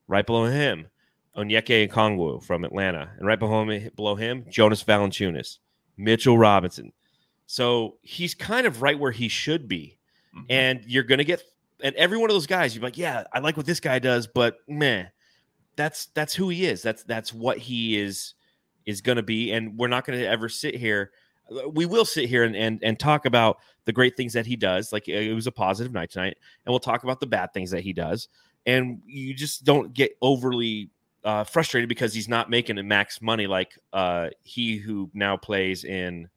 Right below him, Onyeka Okongwu from Atlanta. And right below him, below him Jonas Valanciunas, Mitchell Robinson. So he's kind of right where he should be. Mhm. And you're going to get, and every one of those guys, you're like, yeah, I like what this guy does, but meh, that's that's who he is. That's that's what he is is going to be. And we're not going to ever sit here. We will sit here and, and and talk about the great things that he does. Like it was a positive night tonight, and we'll talk about the bad things that he does. And you just don't get overly uh, frustrated because he's not making a max money like uh, he who now plays in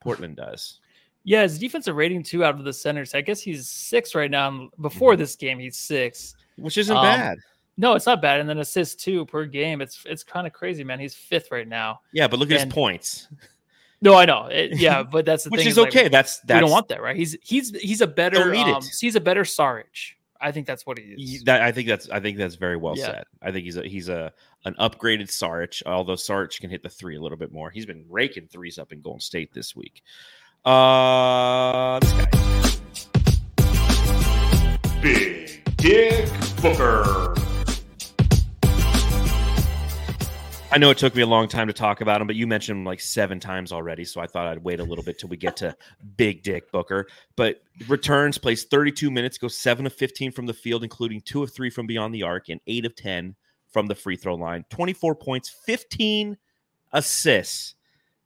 Portland does. Yeah, his defensive rating two out of the centers. I guess he's six right now. Before Mm-hmm. this game, he's six. which isn't Um, bad. No, it's not bad. And then assists two per game. It's it's kind of crazy, man. He's fifth right now. Yeah, but look at and- his points, No, I know. It- yeah, (laughs) but that's the which thing. Which is like, okay. that's we that's don't want that, right? He's he's he's a better. Don't need it. um, he's a better Saric. I think that's what he is. He- that I think that's I think that's very well Yeah. said. I think he's a he's a an upgraded Saric, although Saric can hit the three a little bit more. He's been raking threes up in Golden State this week. Uh this guy. Big Dick Booker. I know it took me a long time to talk about him, but you mentioned him like seven times already, so I thought I'd wait a little bit till we get to (laughs) Big Dick Booker. But returns, plays 32 minutes, goes seven of 15 from the field, including two of three from beyond the arc, and eight of 10 from the free throw line. 24 points, 15 assists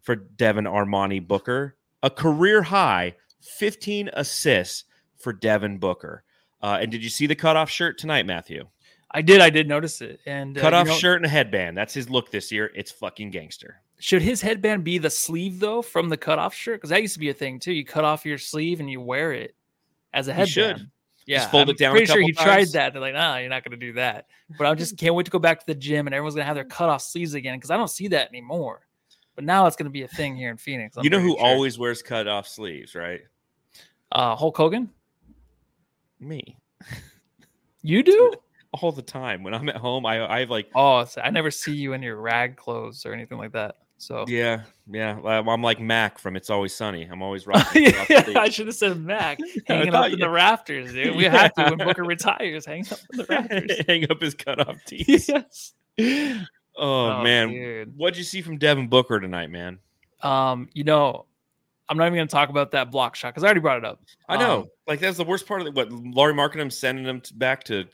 for Devin Armani Booker, a career high 15 assists for Devin Booker. Uh, and did you see the cutoff shirt tonight, Matthew? I did. I did notice it. And uh, Cut you off know, shirt and a headband. That's his look this year. It's fucking gangster. Should his headband be the sleeve though from the cut off shirt? Because that used to be a thing too. You cut off your sleeve and you wear it as a He headband. should. Yeah, fold I'm it down Pretty sure he tried that. They're like, nah, you're not going to do that. But I just can't wait to go back to the gym and everyone's going to have their cut off sleeves again because I don't see that anymore. But now it's going to be a thing here in Phoenix. I'm you know who sure. always wears cut off sleeves, right? uh, Hulk Hogan? Me. You do? (laughs) All the time. When I'm at home, I I have like Oh, I never see you in your rag clothes or anything like that. So yeah, yeah. I'm like Mac from It's Always Sunny. I'm always (laughs) rocking. yeah. I should have said Mac (laughs) hanging up in you- the rafters, dude. We have to when Booker retires, hang up in the rafters. (laughs) Hang up his cut off tees. yes. Oh, Oh, man. dude. What'd you see from Devin Booker tonight, man? Um, you know, I'm not even going to talk about that block shot because I already brought it up. I know. Um, like that's the worst part of it. What Lauri Markkanen sending him to, back to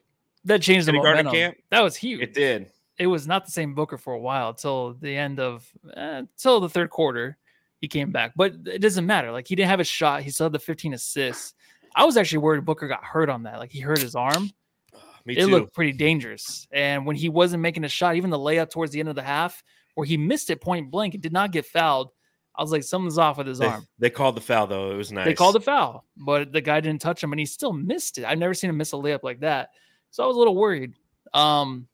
that changed the momentum. camp? That was huge. it did. It was not the same Booker for a while until the end of uh, until the third quarter. He came back, but it doesn't matter. Like he didn't have a shot. He still had the 15 assists. I was actually worried Booker got hurt on that. Like he hurt his arm. (sighs) me it too. looked pretty dangerous. And when he wasn't making a shot, even the layup towards the end of the half, where he missed it point blank it did not get fouled, I was like, something's off with his they, arm. they called the foul though. It was nice. They called the foul, but the guy didn't touch him, and he still missed it. I've never seen him miss a layup like that, so I was a little worried. Um,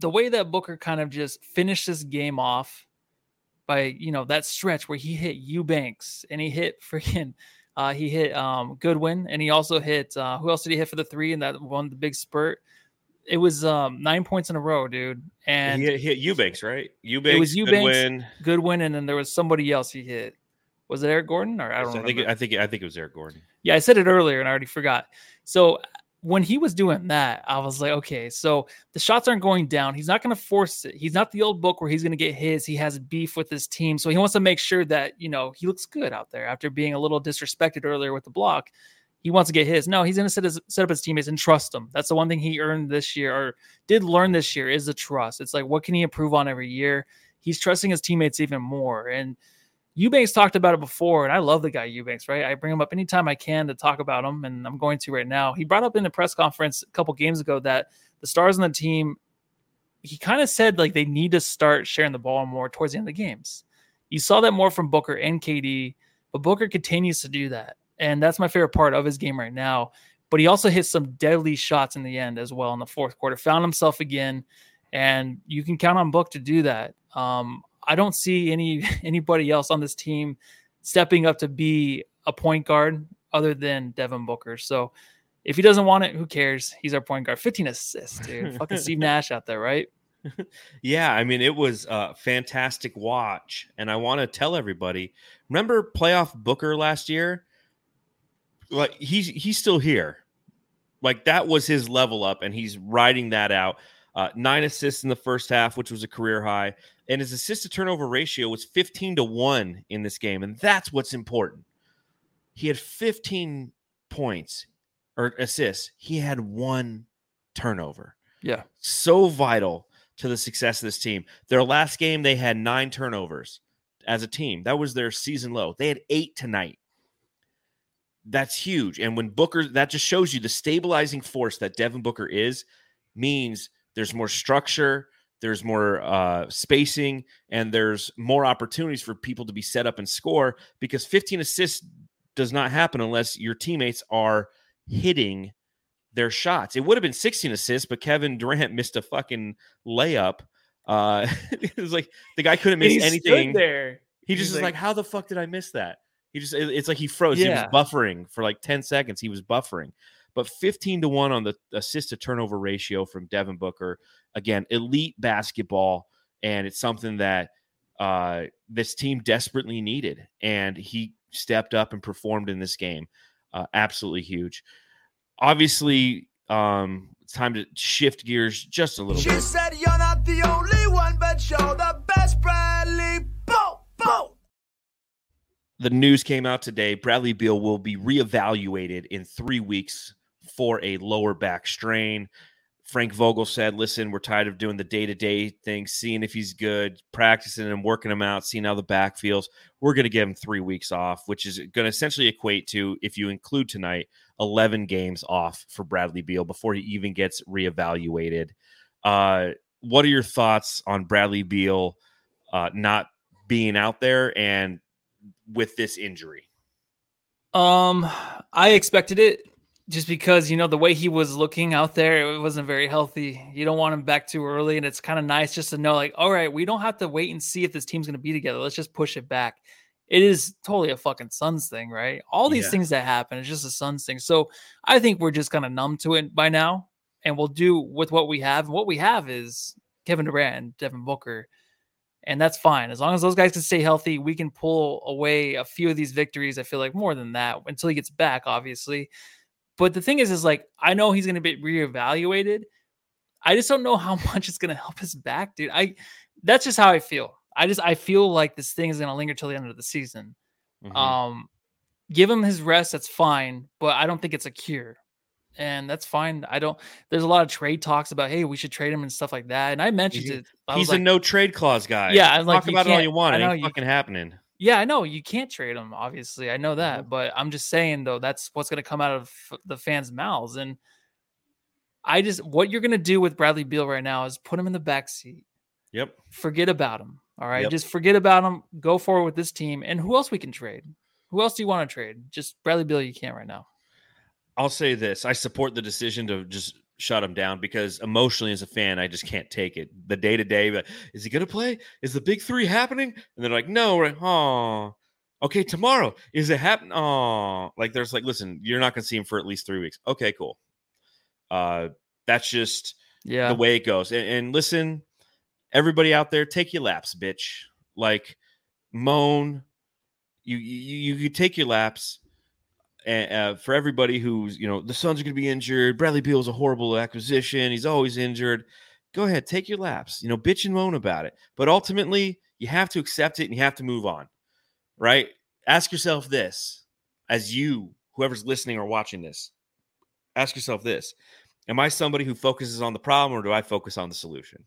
the way that Booker kind of just finished this game off by you know that stretch where he hit Eubanks and he hit freaking (laughs) uh, he hit um, Goodwin and he also hit uh, who else did he hit for the three and that one the big spurt? It was um, nine points in a row, dude. And he hit, hit Eubanks, right? Eubanks, it was Eubanks. Goodwin. Goodwin, and then there was somebody else he hit. Was it Eric Gordon or I don't I think I think I think it was Eric Gordon. Yeah, I said it earlier and I already forgot. So when he was doing that, I was like, okay, so the shots aren't going down. He's not going to force it. He's not the old book where he's going to get his. He has beef with his team. So he wants to make sure that, you know, he looks good out there after being a little disrespected earlier with the block. He wants to get his. No, he's going to set, his, set up his teammates and trust them. That's the one thing he earned this year or did learn this year is the trust. It's like, what can he improve on every year? He's trusting his teammates even more. And Eubanks talked about it before, and I love the guy Eubanks, right? I bring him up anytime I can to talk about him, and I'm going to right now. He brought up in the press conference a couple games ago that the stars on the team, he kind of said like they need to start sharing the ball more towards the end of the games. You saw that more from Booker and KD, but Booker continues to do that. And that's my favorite part of his game right now. But he also hit some deadly shots in the end as well in the fourth quarter, found himself again. And you can count on Book to do that. Um, I don't see any (laughs) anybody else on this team stepping up to be a point guard other than Devin Booker. So if he doesn't want it, who cares? He's our point guard. 15 assists, dude. (laughs) Fucking Steve Nash out there, right? (laughs) Yeah, I mean, it was a fantastic watch. And I want to tell everybody remember playoff Booker last year? Like, he's, he's still here. Like, that was his level up, and he's riding that out. Uh, nine assists in the first half, which was a career high. And his assist to turnover ratio was 15 to 1 in this game. And that's what's important. He had 15 points or assists, he had one turnover Yeah. so vital to the success of this team. Their last game, they had nine turnovers as a team. That was their season low. They had eight tonight. That's huge. And when Booker, that just shows you the stabilizing force that Devin Booker is, means there's more structure, there's more uh, spacing, and there's more opportunities for people to be set up and score because 15 assists does not happen unless your teammates are hitting their shots. It would have been 16 assists, but Kevin Durant missed a fucking layup. Uh, (laughs) it was like the guy couldn't miss he anything. there. He He's just was like- like, "How the fuck did I miss that?" He just—it's like he froze. Yeah. He was buffering for like 10 seconds. He was buffering. But 15 to 1 on the assist to turnover ratio from Devin Booker. Again, elite basketball and it's something that uh this team desperately needed and he stepped up and performed in this game. Uh, absolutely huge. Obviously, um it's time to shift gears just a little She bit. said you're not the only one, but you're the best, Bradley. Boom, boom. the news came out today. Bradley Beal will be reevaluated in three weeks for a lower back strain. Frank Vogel said, Listen, we're tired of doing the day to day thing, seeing if he's good, practicing and working him out, seeing how the back feels. We're going to give him three weeks off, which is going to essentially equate to, if you include tonight, 11 games off for Bradley Beal before he even gets reevaluated. Uh, what are your thoughts on Bradley Beal uh, not being out there and with this injury? Um, I expected it just because you know the way he was looking out there, it wasn't very healthy. You don't want him back too early, and it's kind of nice just to know, like, all right, we don't have to wait and see if this team's going to be together. Let's just push it back. It is totally a fucking Suns thing, right? All these Yeah. things that happen, it's just a Suns thing. So I think we're just kind of numb to it by now, and we'll do with what we have. And what we have is Kevin Durant and Devin Booker and that's fine as long as those guys can stay healthy we can pull away a few of these victories i feel like more than that until he gets back obviously but the thing is is like i know he's going to be reevaluated i just don't know how (laughs) much it's going to help his back dude i that's just how i feel i just i feel like this thing is going to linger till the end of the season Mhm. um give him his rest that's fine but i don't think it's a cure and that's fine i don't there's a lot of trade talks about hey we should trade him and stuff like that and i mentioned He's- it I He's like, a no trade clause guy. Yeah, I'm like, talk about it all you want. I It know ain't you- fucking happening. Yeah, I know you can't trade him. Obviously, I know that, Mm-hmm. but I'm just saying though that's what's going to come out of the fans' mouths, and I just what you're gonna do with Bradley Beal right now is put him in the back seat. Yep. Forget about him. All right. Yep. Just forget about him. Go forward with this team. And who else we can trade? Who else do you want to trade? Just Bradley Beal, you can't right now. I'll say this: I support the decision to just shut him down because emotionally, as a fan, I just can't take it. The day to day, but is he to play? Is the big three happening? And they're like, no, right? Oh, okay, tomorrow is it happening? Oh, like there's like, listen, you're not to see him for at least three weeks. Okay, cool. Uh, that's just Yeah. the way it goes. And, and listen, everybody out there, take your laps, bitch. Like moan. You you you, you take your laps. And uh, for everybody who's you know the Suns are going to be injured, Bradley Beal is a horrible acquisition. He's always injured. Go ahead, take your laps. You know, bitch and moan about it. But ultimately, you have to accept it and you have to move on. Right? Ask yourself this, as you, whoever's listening or watching this, ask yourself this: Am I somebody who focuses on the problem or do I focus on the solution?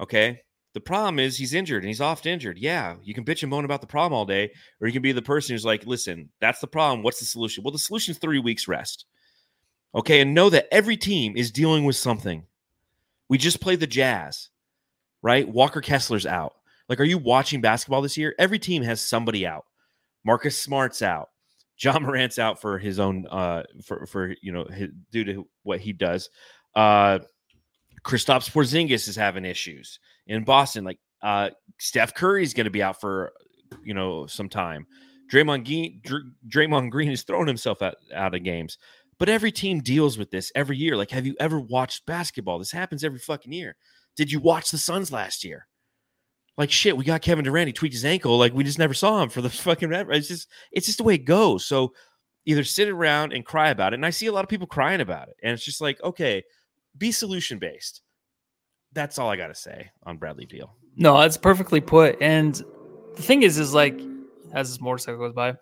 Okay. The problem is he's injured and he's oft injured. Yeah, you can bitch and moan about the problem all day, or you can be the person who's like, listen, that's the problem. What's the solution? Well, the solution is three weeks rest. Okay. And know that every team is dealing with something. We just played the Jazz, right? Walker Kessler's out. Like, are you watching basketball this year? Every team has somebody out. Marcus Smart's out. Ja Morant's out for his own uh for for you know his, due to what he does. Uh Kristaps Porzingis is having issues in Boston. Like uh Steph Curry's going to be out for you know some time. Draymond Green, Dr- Draymond Green is throwing himself out, out of games. But every team deals with this every year. Like, have you ever watched basketball? This happens every fucking year. Did you watch the Suns last year? Like shit, we got Kevin Durant. He tweaked his ankle. Like we just never saw him for the (laughs) fucking. It's just, it's just the way it goes. So either sit around and cry about it, and I see a lot of people crying about it, and it's just like, okay, be solution based. That's all I got to say on Bradley Beal. No, that's perfectly put. And the thing is, is like as this motorcycle goes by,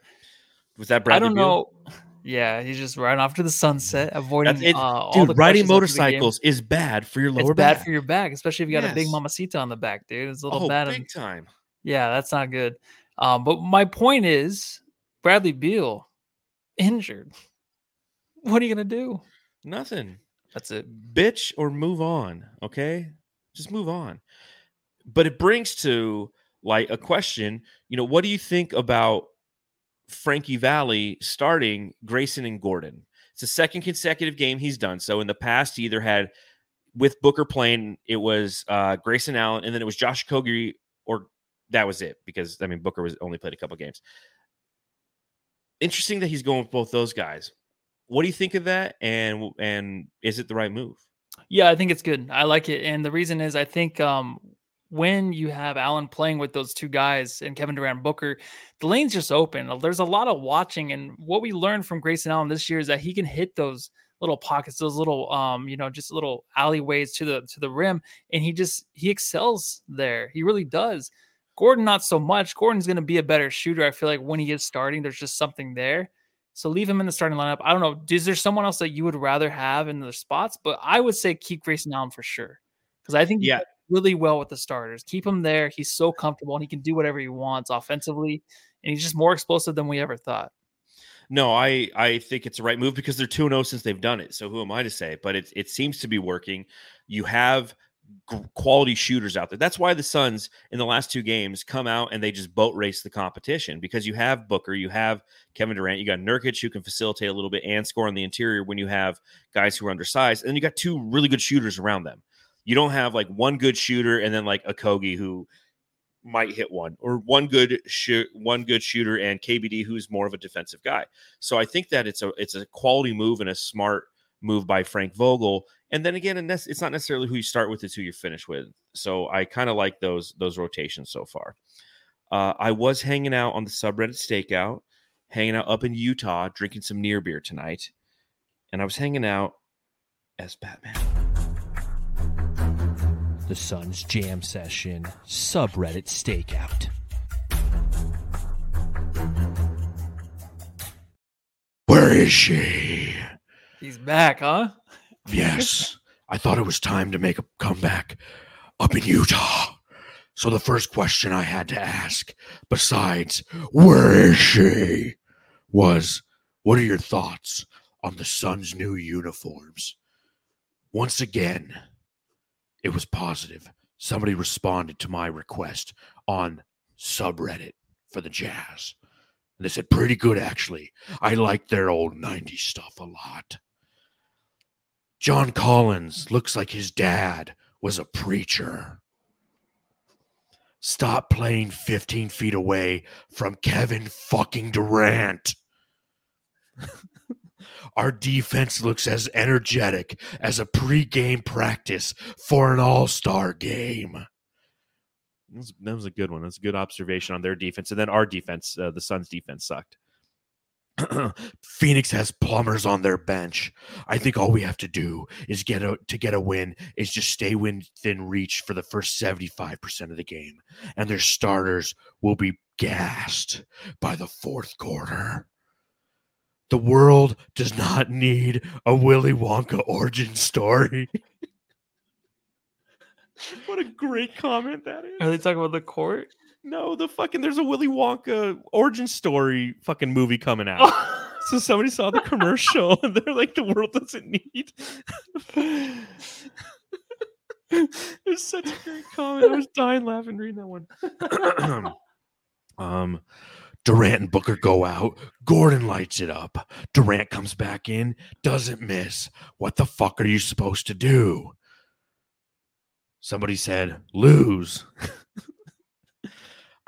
Was that Bradley? I don't Beal? know. Yeah, he's just riding off to the sunset, avoiding it, uh, all dude. the Riding motorcycles is bad for your lower It's bad back. for your back, especially if you got a big Yes. mamacita on the back, dude. It's a little oh, bad. big and- time. yeah, that's not good. Um, but my point is, Bradley Beal injured. What are you gonna do? Nothing. That's it. bitch or move on okay just move on. But it brings to like a question you know what do you think about Frankie Valli starting grayson and gordon? It's the second consecutive game he's done. So in the past he either had with booker playing it was uh grayson allen and then it was Josh Okogie or that was it because i mean booker was only played a couple games. Interesting that he's going with both those guys. What do you think of that and and is it the right move Yeah, I think it's good. I like it, and the reason is I think um, when you have Allen playing with those two guys and Kevin Durant, Booker, the lane's just open. There's a lot of watching, and what we learned from Grayson Allen this year is that he can hit those little pockets, those little um, you know, just little alleyways to the to the rim, and he just he excels there. He really does. Gordon, not so much. Gordon's going to be a better shooter. I feel like when he is starting, there's just something there. So leave him in the starting lineup. I don't know. Is there someone else that you would rather have in the spots? But I would say keep Grayson Allen for sure because I think he Yeah. really well with the starters. Keep him there. He's so comfortable and he can do whatever he wants offensively, and he's just more explosive than we ever thought. No, I I think it's the right move because they're 2 0 since they've done it. So who am I to say? But it it seems to be working. You have quality shooters out there. That's why the Suns in the last two games come out and they just boat race the competition because you have Booker, you have Kevin Durant, you got Nurkic who can facilitate a little bit and score on the interior when you have guys who are undersized, and then you got two really good shooters around them. You don't have like one good shooter and then like a Okogie who might hit one or one good shoot one good shooter and KBD who's more of a defensive guy. So I think that it's a it's a quality move and a smart move by Frank Vogel. And then again, and that's- it's not necessarily who you start with; it's who you finish with. So I kind of like those those rotations so far. Uh, I was hanging out on the subreddit stakeout, hanging out up in Utah, drinking some near beer tonight, and I was hanging out as Batman. The Sun's Jam Session subreddit stakeout. Where is she? He's back, huh? Yes, I thought it was time to make a comeback up in Utah. So the first question I had to ask, besides where is she, was what are your thoughts on the Suns' new uniforms? Once again, it was positive. Somebody responded to my request on subreddit for the Jazz. And they said, pretty good, actually. I like their old 90s stuff a lot. John Collins looks like his dad was a preacher. Stop playing 15 feet away from Kevin fucking Durant. (laughs) Our defense looks as energetic as a pregame practice for an all star game. That was, a good one. That's a good observation on their defense. And then our defense, uh, the Suns' defense sucked. (clears throat) Phoenix has plumbers on their bench. I think all we have to do is get a to get a win is just stay within reach for the first 75% of the game. And their starters will be gassed by the fourth quarter. The world does not need a Willy Wonka origin story. (laughs) what a great comment that is. Are they talking about the court? No, the fucking there's a Willy Wonka origin story fucking movie coming out. (laughs) so somebody saw the commercial and they're like, the world doesn't need. (laughs) it's such a great comment. I was dying laughing reading that one. (clears throat) um, Durant and Booker go out. Gordon lights it up. Durant comes back in, doesn't miss. What the fuck are you supposed to do? Somebody said, lose. (laughs)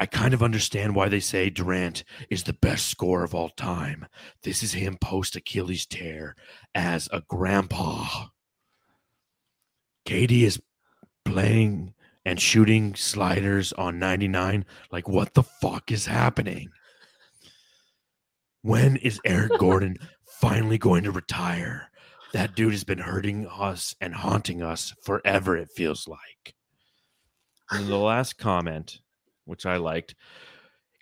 I kind of understand why they say Durant is the best scorer of all time. This is him post Achilles tear as a grandpa. KD is playing and shooting sliders on 99. Like, what the fuck is happening? When is Eric Gordon (laughs) finally going to retire? That dude has been hurting us and haunting us forever, it feels like. And the last comment, which I liked,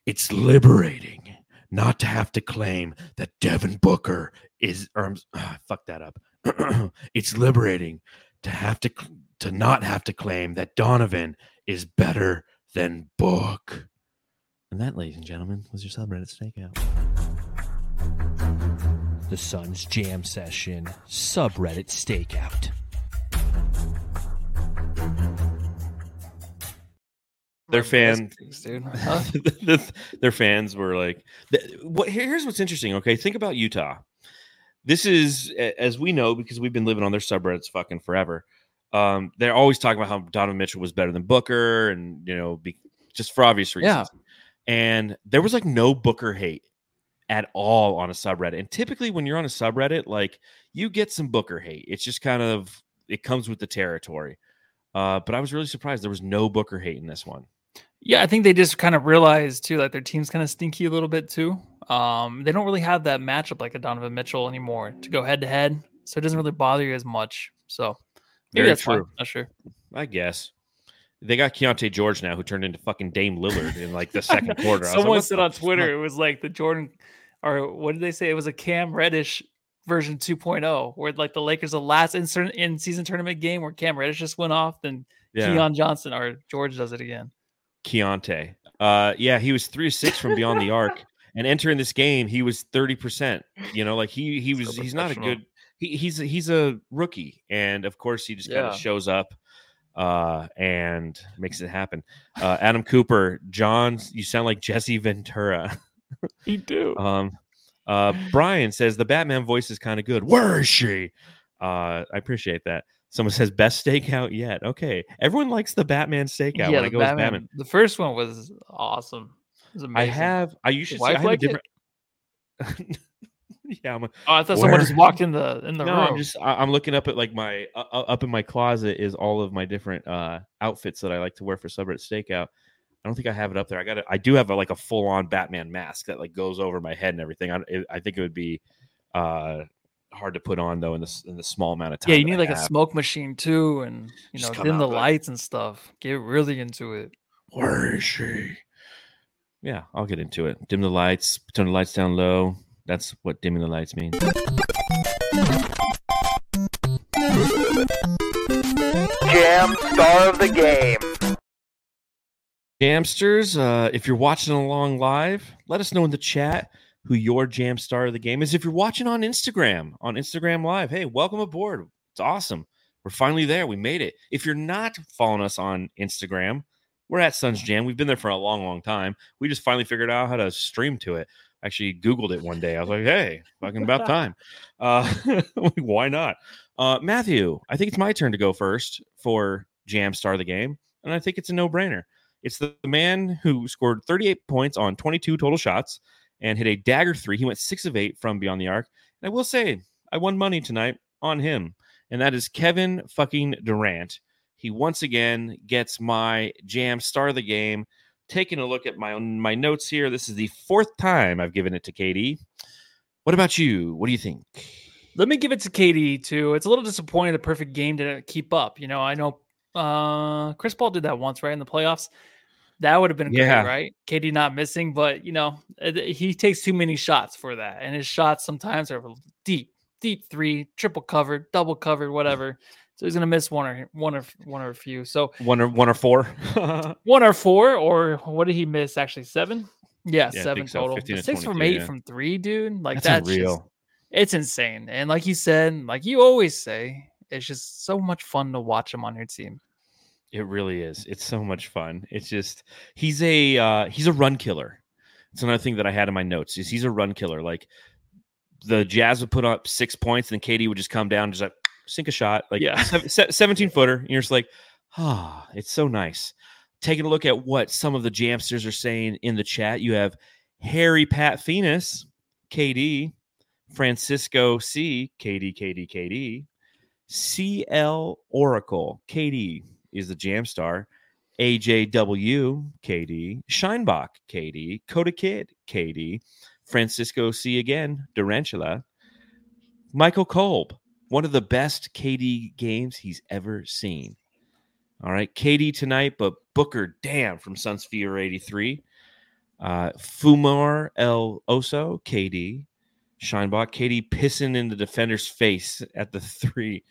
it's liberating not to have to claim that Devin Booker is, or I'm, ah, fuck that up. (clears throat) it's liberating to have to to not have to claim that Donovan is better than Book. And that, ladies and gentlemen, was your subreddit stakeout. The Suns Jam Session subreddit stakeout. Their fans, (laughs) dude. their fans were like, "What?" Here's what's interesting. Okay, think about Utah. This is, as we know, because we've been living on their subreddits fucking forever. Um, they're always talking about how Donovan Mitchell was better than Booker, and you know, be, just for obvious reasons. Yeah. And there was like no Booker hate at all on a subreddit. And typically, when you're on a subreddit, like you get some Booker hate. It's just kind of it comes with the territory. Uh, but I was really surprised there was no Booker hate in this one. Yeah, I think they just kind of realized too, like their team's kind of stinky a little bit too. Um, they don't really have that matchup like a Donovan Mitchell anymore to go head to head, so it doesn't really bother you as much. So maybe Very that's fine. true. Not sure. I guess. They got Keyonte George now, who turned into fucking Dame Lillard in like the second (laughs) quarter. Was like, Someone said on Twitter it was like the Jordan, or what did they say? It was a Cam Reddish version 2.0, where like the Lakers the last in, in season tournament game where Cam Reddish just went off, then Yeah. Keon Johnson or George does it again. Keyonte. Uh, yeah, he was three or six from beyond the arc, (laughs) and entering this game, he was thirty percent. You know, like he he was So he's not a good. He, he's a, he's a rookie, and of course, he just kind of shows up uh and makes it happen uh adam cooper john you sound like jesse ventura He do. (laughs) um uh brian says the batman voice is kind of good where is she uh i appreciate that someone (laughs) says best stakeout yet okay everyone likes the batman stakeout yeah, the, Batman, batman the first one was awesome. It was i have i usually wife I have a like different (laughs) yeah i'm a, Oh, I thought someone just walked in the in the no, room. I'm just I- I'm looking up at like my uh, up in my closet is all of my different uh outfits that I like to wear for subreddit stakeout. I don't think I have it up there. I got it. I do have a, like a full on Batman mask that like goes over my head and everything. I, it, I think it would be uh hard to put on though in this in the small amount of time. yeah, you need I like a smoke machine too, and you Just know, come dim the out, like- lights and stuff. Get really into it. Where is she? Yeah, I'll get into it. Dim the lights, turn the lights down low. That's what dimming the lights means. Jam star of the game. Jamsters, uh, if you're watching along live, let us know in the chat who your jam star of the game is. If you're watching on Instagram, on Instagram Live, hey, welcome aboard. It's awesome. We're finally there. We made it. If you're not following us on Instagram, we're at Suns Jam. We've been there for a long, long time. We just finally figured out how to stream to it. Actually, Googled it one day. I was like, hey, fucking about (laughs) time. Uh, (laughs) why not? Uh, Matthew, I think it's my turn to go first for Jam Star of the Game. And I think it's a no brainer. It's the man who scored 38 points on 22 total shots and hit a dagger three. He went six of eight from beyond the arc. And I will say, I won money tonight on him, and that is Kevin fucking Durant. He once again gets my jam star of the game. Taking a look at my my notes here, this is the fourth time I've given it to KD. What about you? What do you think? Let me give it to KD too. It's a little disappointing the perfect game didn't keep up. You know, I know uh Chris Paul did that once, right? In the playoffs. That would have been Yeah. great, right? KD not missing, but you know, he takes too many shots for that. And his shots sometimes are deep, deep three, triple covered, double covered, whatever. So he's gonna miss one or one or one or a few. So One or one or four? (laughs) one or four, or what did he miss? Actually, seven. Yeah, Yeah, seven so, total. to Six from eight yeah. from three, dude. Like That's that's, just it's insane. And like you said, like you always say, it's just so much fun to watch him on your team. It really is. It's so much fun. It's just he's a uh, he's a run killer. It's another thing that I had in my notes. Is he's a run killer. Like the Jazz would put up six points, and then KD would just come down, and just like sink a shot, like Yeah. seventeen footer. And you're just like, ah, it's so nice. Taking a look at what some of the Jamsters are saying in the chat, you have Harry Pat Phoenix, KD, Francisco C, KD, KD, KD, CL Oracle, KD is the jam star. AJW, KD, Scheinbach, KD, Coda Kid, KD, Francisco C again, Durantula, Michael Kolb, one of the best KD games he's ever seen. All right, KD tonight, but Booker, damn, from Sunsphere 83. Uh, Fumar El Oso, KD, Scheinbach, KD pissing in the defender's face at the three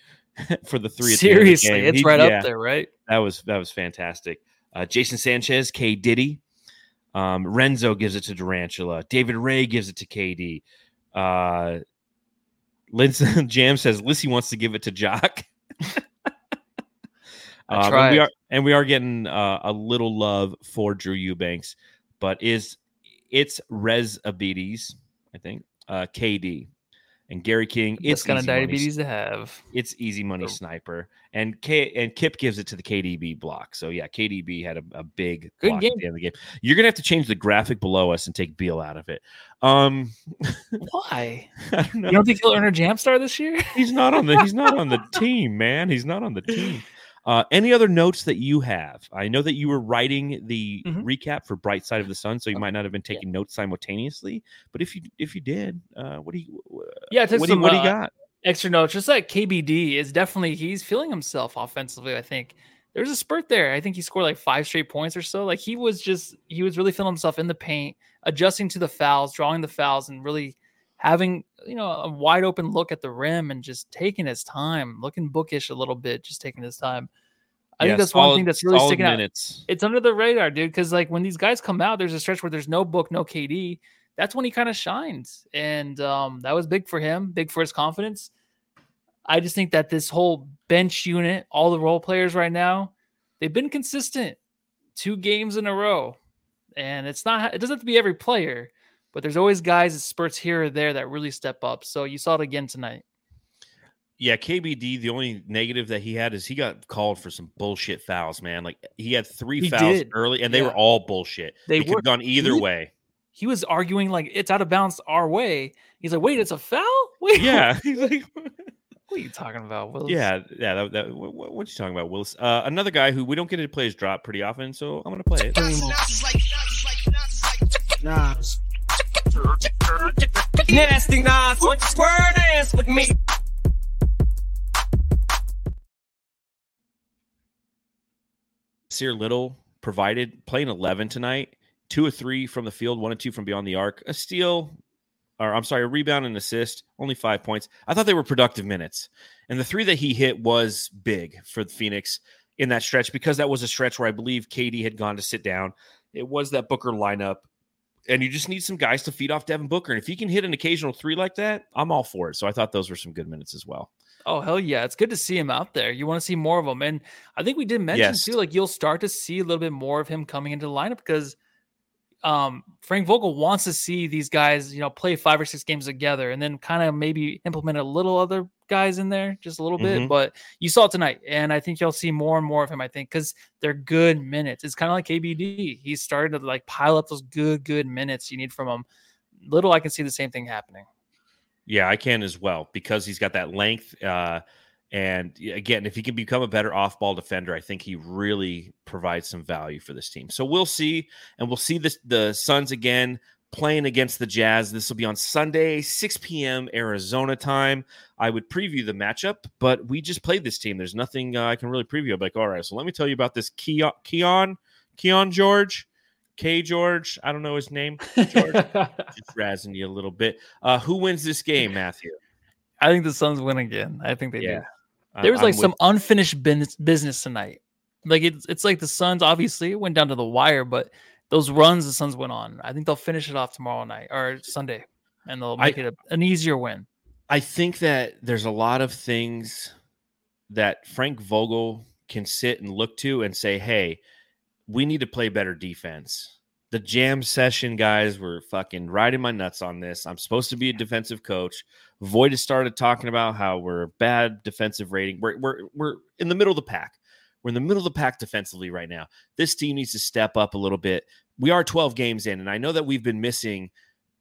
(laughs) for the three. at the end of the Seriously, it's He- right yeah, up there, right? That was that was fantastic. Uh, Jason Sanchez, K Diddy, um, Renzo gives it to Durantula. David Ray gives it to KD. Uh, Linson (laughs) Jam says Lissy wants to give it to Jock. (laughs) I Um, and we are and we are getting uh, a little love for Drew Eubanks, but is it's Rez Abides, I think, uh, KD, and Gary King. It's kind of easy money. diabetes to have. It's easy money sniper, and K and Kip gives it to the KBD block. So yeah, KBD had a, a big Good block at game. the end of the game. You're gonna have to change the graphic below us and take Beal out of it. Um, (laughs) Why? I don't know. You don't think he'll earn a jam star this year? He's not on the he's not on the (laughs) team, man. He's not on the team. Uh, any other notes that you have? I know that you were writing the Mhm. recap for Bright Side of the Sun, so you might not have been taking notes simultaneously. But if you if you did, uh, what do you Yeah, what do you, some, what do you uh, got? extra notes. Just like KBD is definitely he's feeling himself offensively. I think there's a spurt there. I think he scored like five straight points or so. Like he was just he was really feeling himself in the paint, adjusting to the fouls, drawing the fouls, and really having you know a wide open look at the rim and just taking his time, looking bookish a little bit, just taking his time. I Yeah, think that's one thing that's really solid sticking out. It's under the radar, dude. Because like when these guys come out, there's a stretch where there's no book, no KD. That's when he kind of shines, and um, that was big for him, big for his confidence. I just think that this whole bench unit, all the role players right now, they've been consistent two games in a row, and it's not. It doesn't have to be every player, but there's always guys that spurts here or there that really step up. So you saw it again tonight. Yeah, KBD. The only negative that he had is he got called for some bullshit fouls, man. Like he had three He fouls did. early, and they Yeah. were all bullshit. They, they could have gone either He- way. He was arguing like it's out of bounds our way. He's like, wait, it's a foul. (laughs) Wait, Yeah, he's like, what are you talking about, Willis? yeah, yeah. That, that, what, what what you talking about, Willis? Uh, another guy who we don't get to play his drop pretty often, so I'm gonna play it. Nah. Nasty Nas, what you square dance with me? Nassir Little provided playing 11 tonight, two or three from the field, one or two from beyond the arc, a steal, or I'm sorry, a rebound and assist, only five points. I thought they were productive minutes. And the three that he hit was big for the Phoenix in that stretch because that was a stretch where I believe KD had gone to sit down. It was that Booker lineup. And you just need some guys to feed off Devin Booker. And if he can hit an occasional three like that, I'm all for it. So I thought those were some good minutes as well. Oh hell yeah! It's good to see him out there. You want to see more of him, and I think we did mention Yes. too, like you'll start to see a little bit more of him coming into the lineup because um, Frank Vogel wants to see these guys, you know, play five or six games together, and then kind of maybe implement a little other guys in there, just a little bit. Mhm. But you saw it tonight, and I think you'll see more and more of him. I think because they're good minutes. It's kind of like KBD. He's starting to like pile up those good, good minutes you need from him. Little, I can see the same thing happening. Yeah, I can as well because he's got that length. Uh, and again, if he can become a better off ball defender, I think he really provides some value for this team. So we'll see. And we'll see this, the Suns again playing against the Jazz. This will be on Sunday, 6 p.m. Arizona time. I would preview the matchup, but we just played this team. There's nothing uh, I can really preview. I'm like, all right, so let me tell you about this Keon, Keon, Keon George, K George. I don't know his name. George. (laughs) just razzing you a little bit. Uh, who wins this game, Matthew? I think the Suns win again. I think they Yeah. do. I- There was I'm like with- some unfinished business business tonight. Like it's it's like the Suns obviously it went down to the wire, but those runs the Suns went on. I think they'll finish it off tomorrow night or Sunday, and they'll I- make it a, an easier win. I think that there's a lot of things that Frank Vogel can sit and look to and say, hey, we need to play better defense. The jam session guys were fucking riding my nuts on this. I'm supposed to be a defensive coach. Void has started talking about how we're bad defensive rating. We're, we're, we're in the middle of the pack. We're in the middle of the pack defensively right now. This team needs to step up a little bit. We are 12 games in, and I know that we've been missing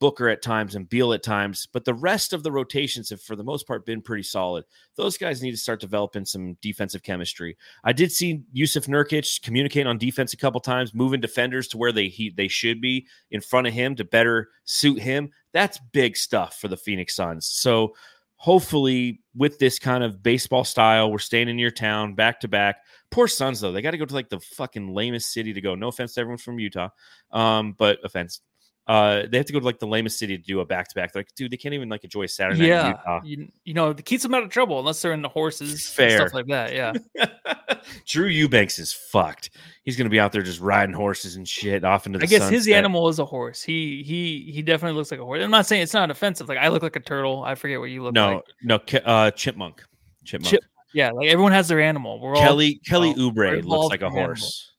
Booker at times and Beal at times, but the rest of the rotations have, for the most part, been pretty solid. Those guys need to start developing some defensive chemistry. I did see Yusuf Nurkic communicate on defense a couple times, moving defenders to where they he, they should be in front of him to better suit him. That's big stuff for the Phoenix Suns. So hopefully, with this kind of baseball style, we're staying in your town back to back. Poor Suns though, they got to go to like the fucking lamest city to go. No offense to everyone from Utah, um, but offense uh, they have to go to like the lamest city to do a back to back. Like, dude, they can't even like enjoy Saturday Yeah, Utah. you, you know, it keeps them out of trouble unless they're in the horses, and Fair. stuff like that. Yeah, (laughs) Drew Eubanks is fucked. He's gonna be out there just riding horses and shit off into the. I guess his animal is a horse. He he he definitely looks like a horse. I'm not saying it's not offensive. Like I look like a turtle. I forget what you look No, like. no, no, uh, chipmunk. Chipmunk. Chip- Yeah, like everyone has their animal. We're all Kelly Kelly well, Oubre looks like a from animal. horse.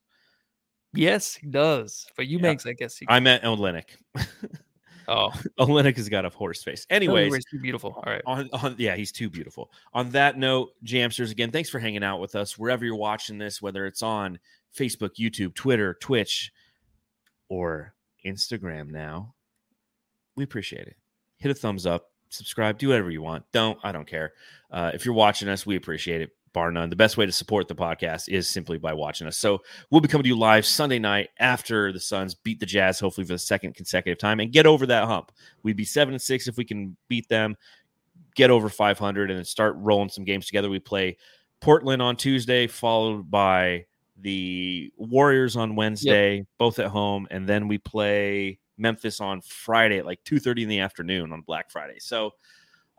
Yes, he does. But you makes, I guess. He, I meant Olynyk. (laughs) oh, Olynyk has got a horse face. Kelly Anyways, Oubre's too beautiful. All right. on, on yeah, he's too beautiful. On that note, Jamsters, again, thanks for hanging out with us wherever you're watching this, whether it's on Facebook, YouTube, Twitter, Twitch, or Instagram now. We appreciate it. Hit a thumbs up, subscribe, do whatever you want. Don't, I don't care. Uh, if you're watching us, we appreciate it. Bar none. The best way to support the podcast is simply by watching us. So we'll be coming to you live Sunday night after the Suns beat the Jazz, hopefully for the second consecutive time, and get over that hump. We'd be seven and six if we can beat them get over 500 and then start rolling some games together. We play Portland on Tuesday, followed by the Warriors on Wednesday, both at home, and then we play Memphis on Friday at like 2:30 in the afternoon on Black Friday. So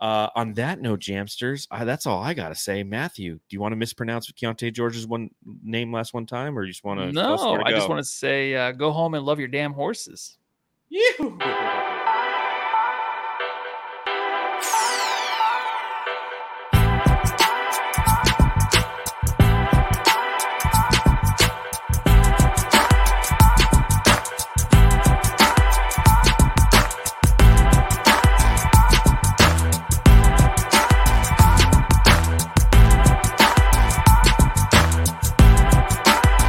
uh, on that note, Jamsters, uh, that's all I gotta say. Matthew, do you want to mispronounce Keyonte George's one name last one time, or you just want to? No, I just want to say, uh, go home and love your damn horses. You. (laughs)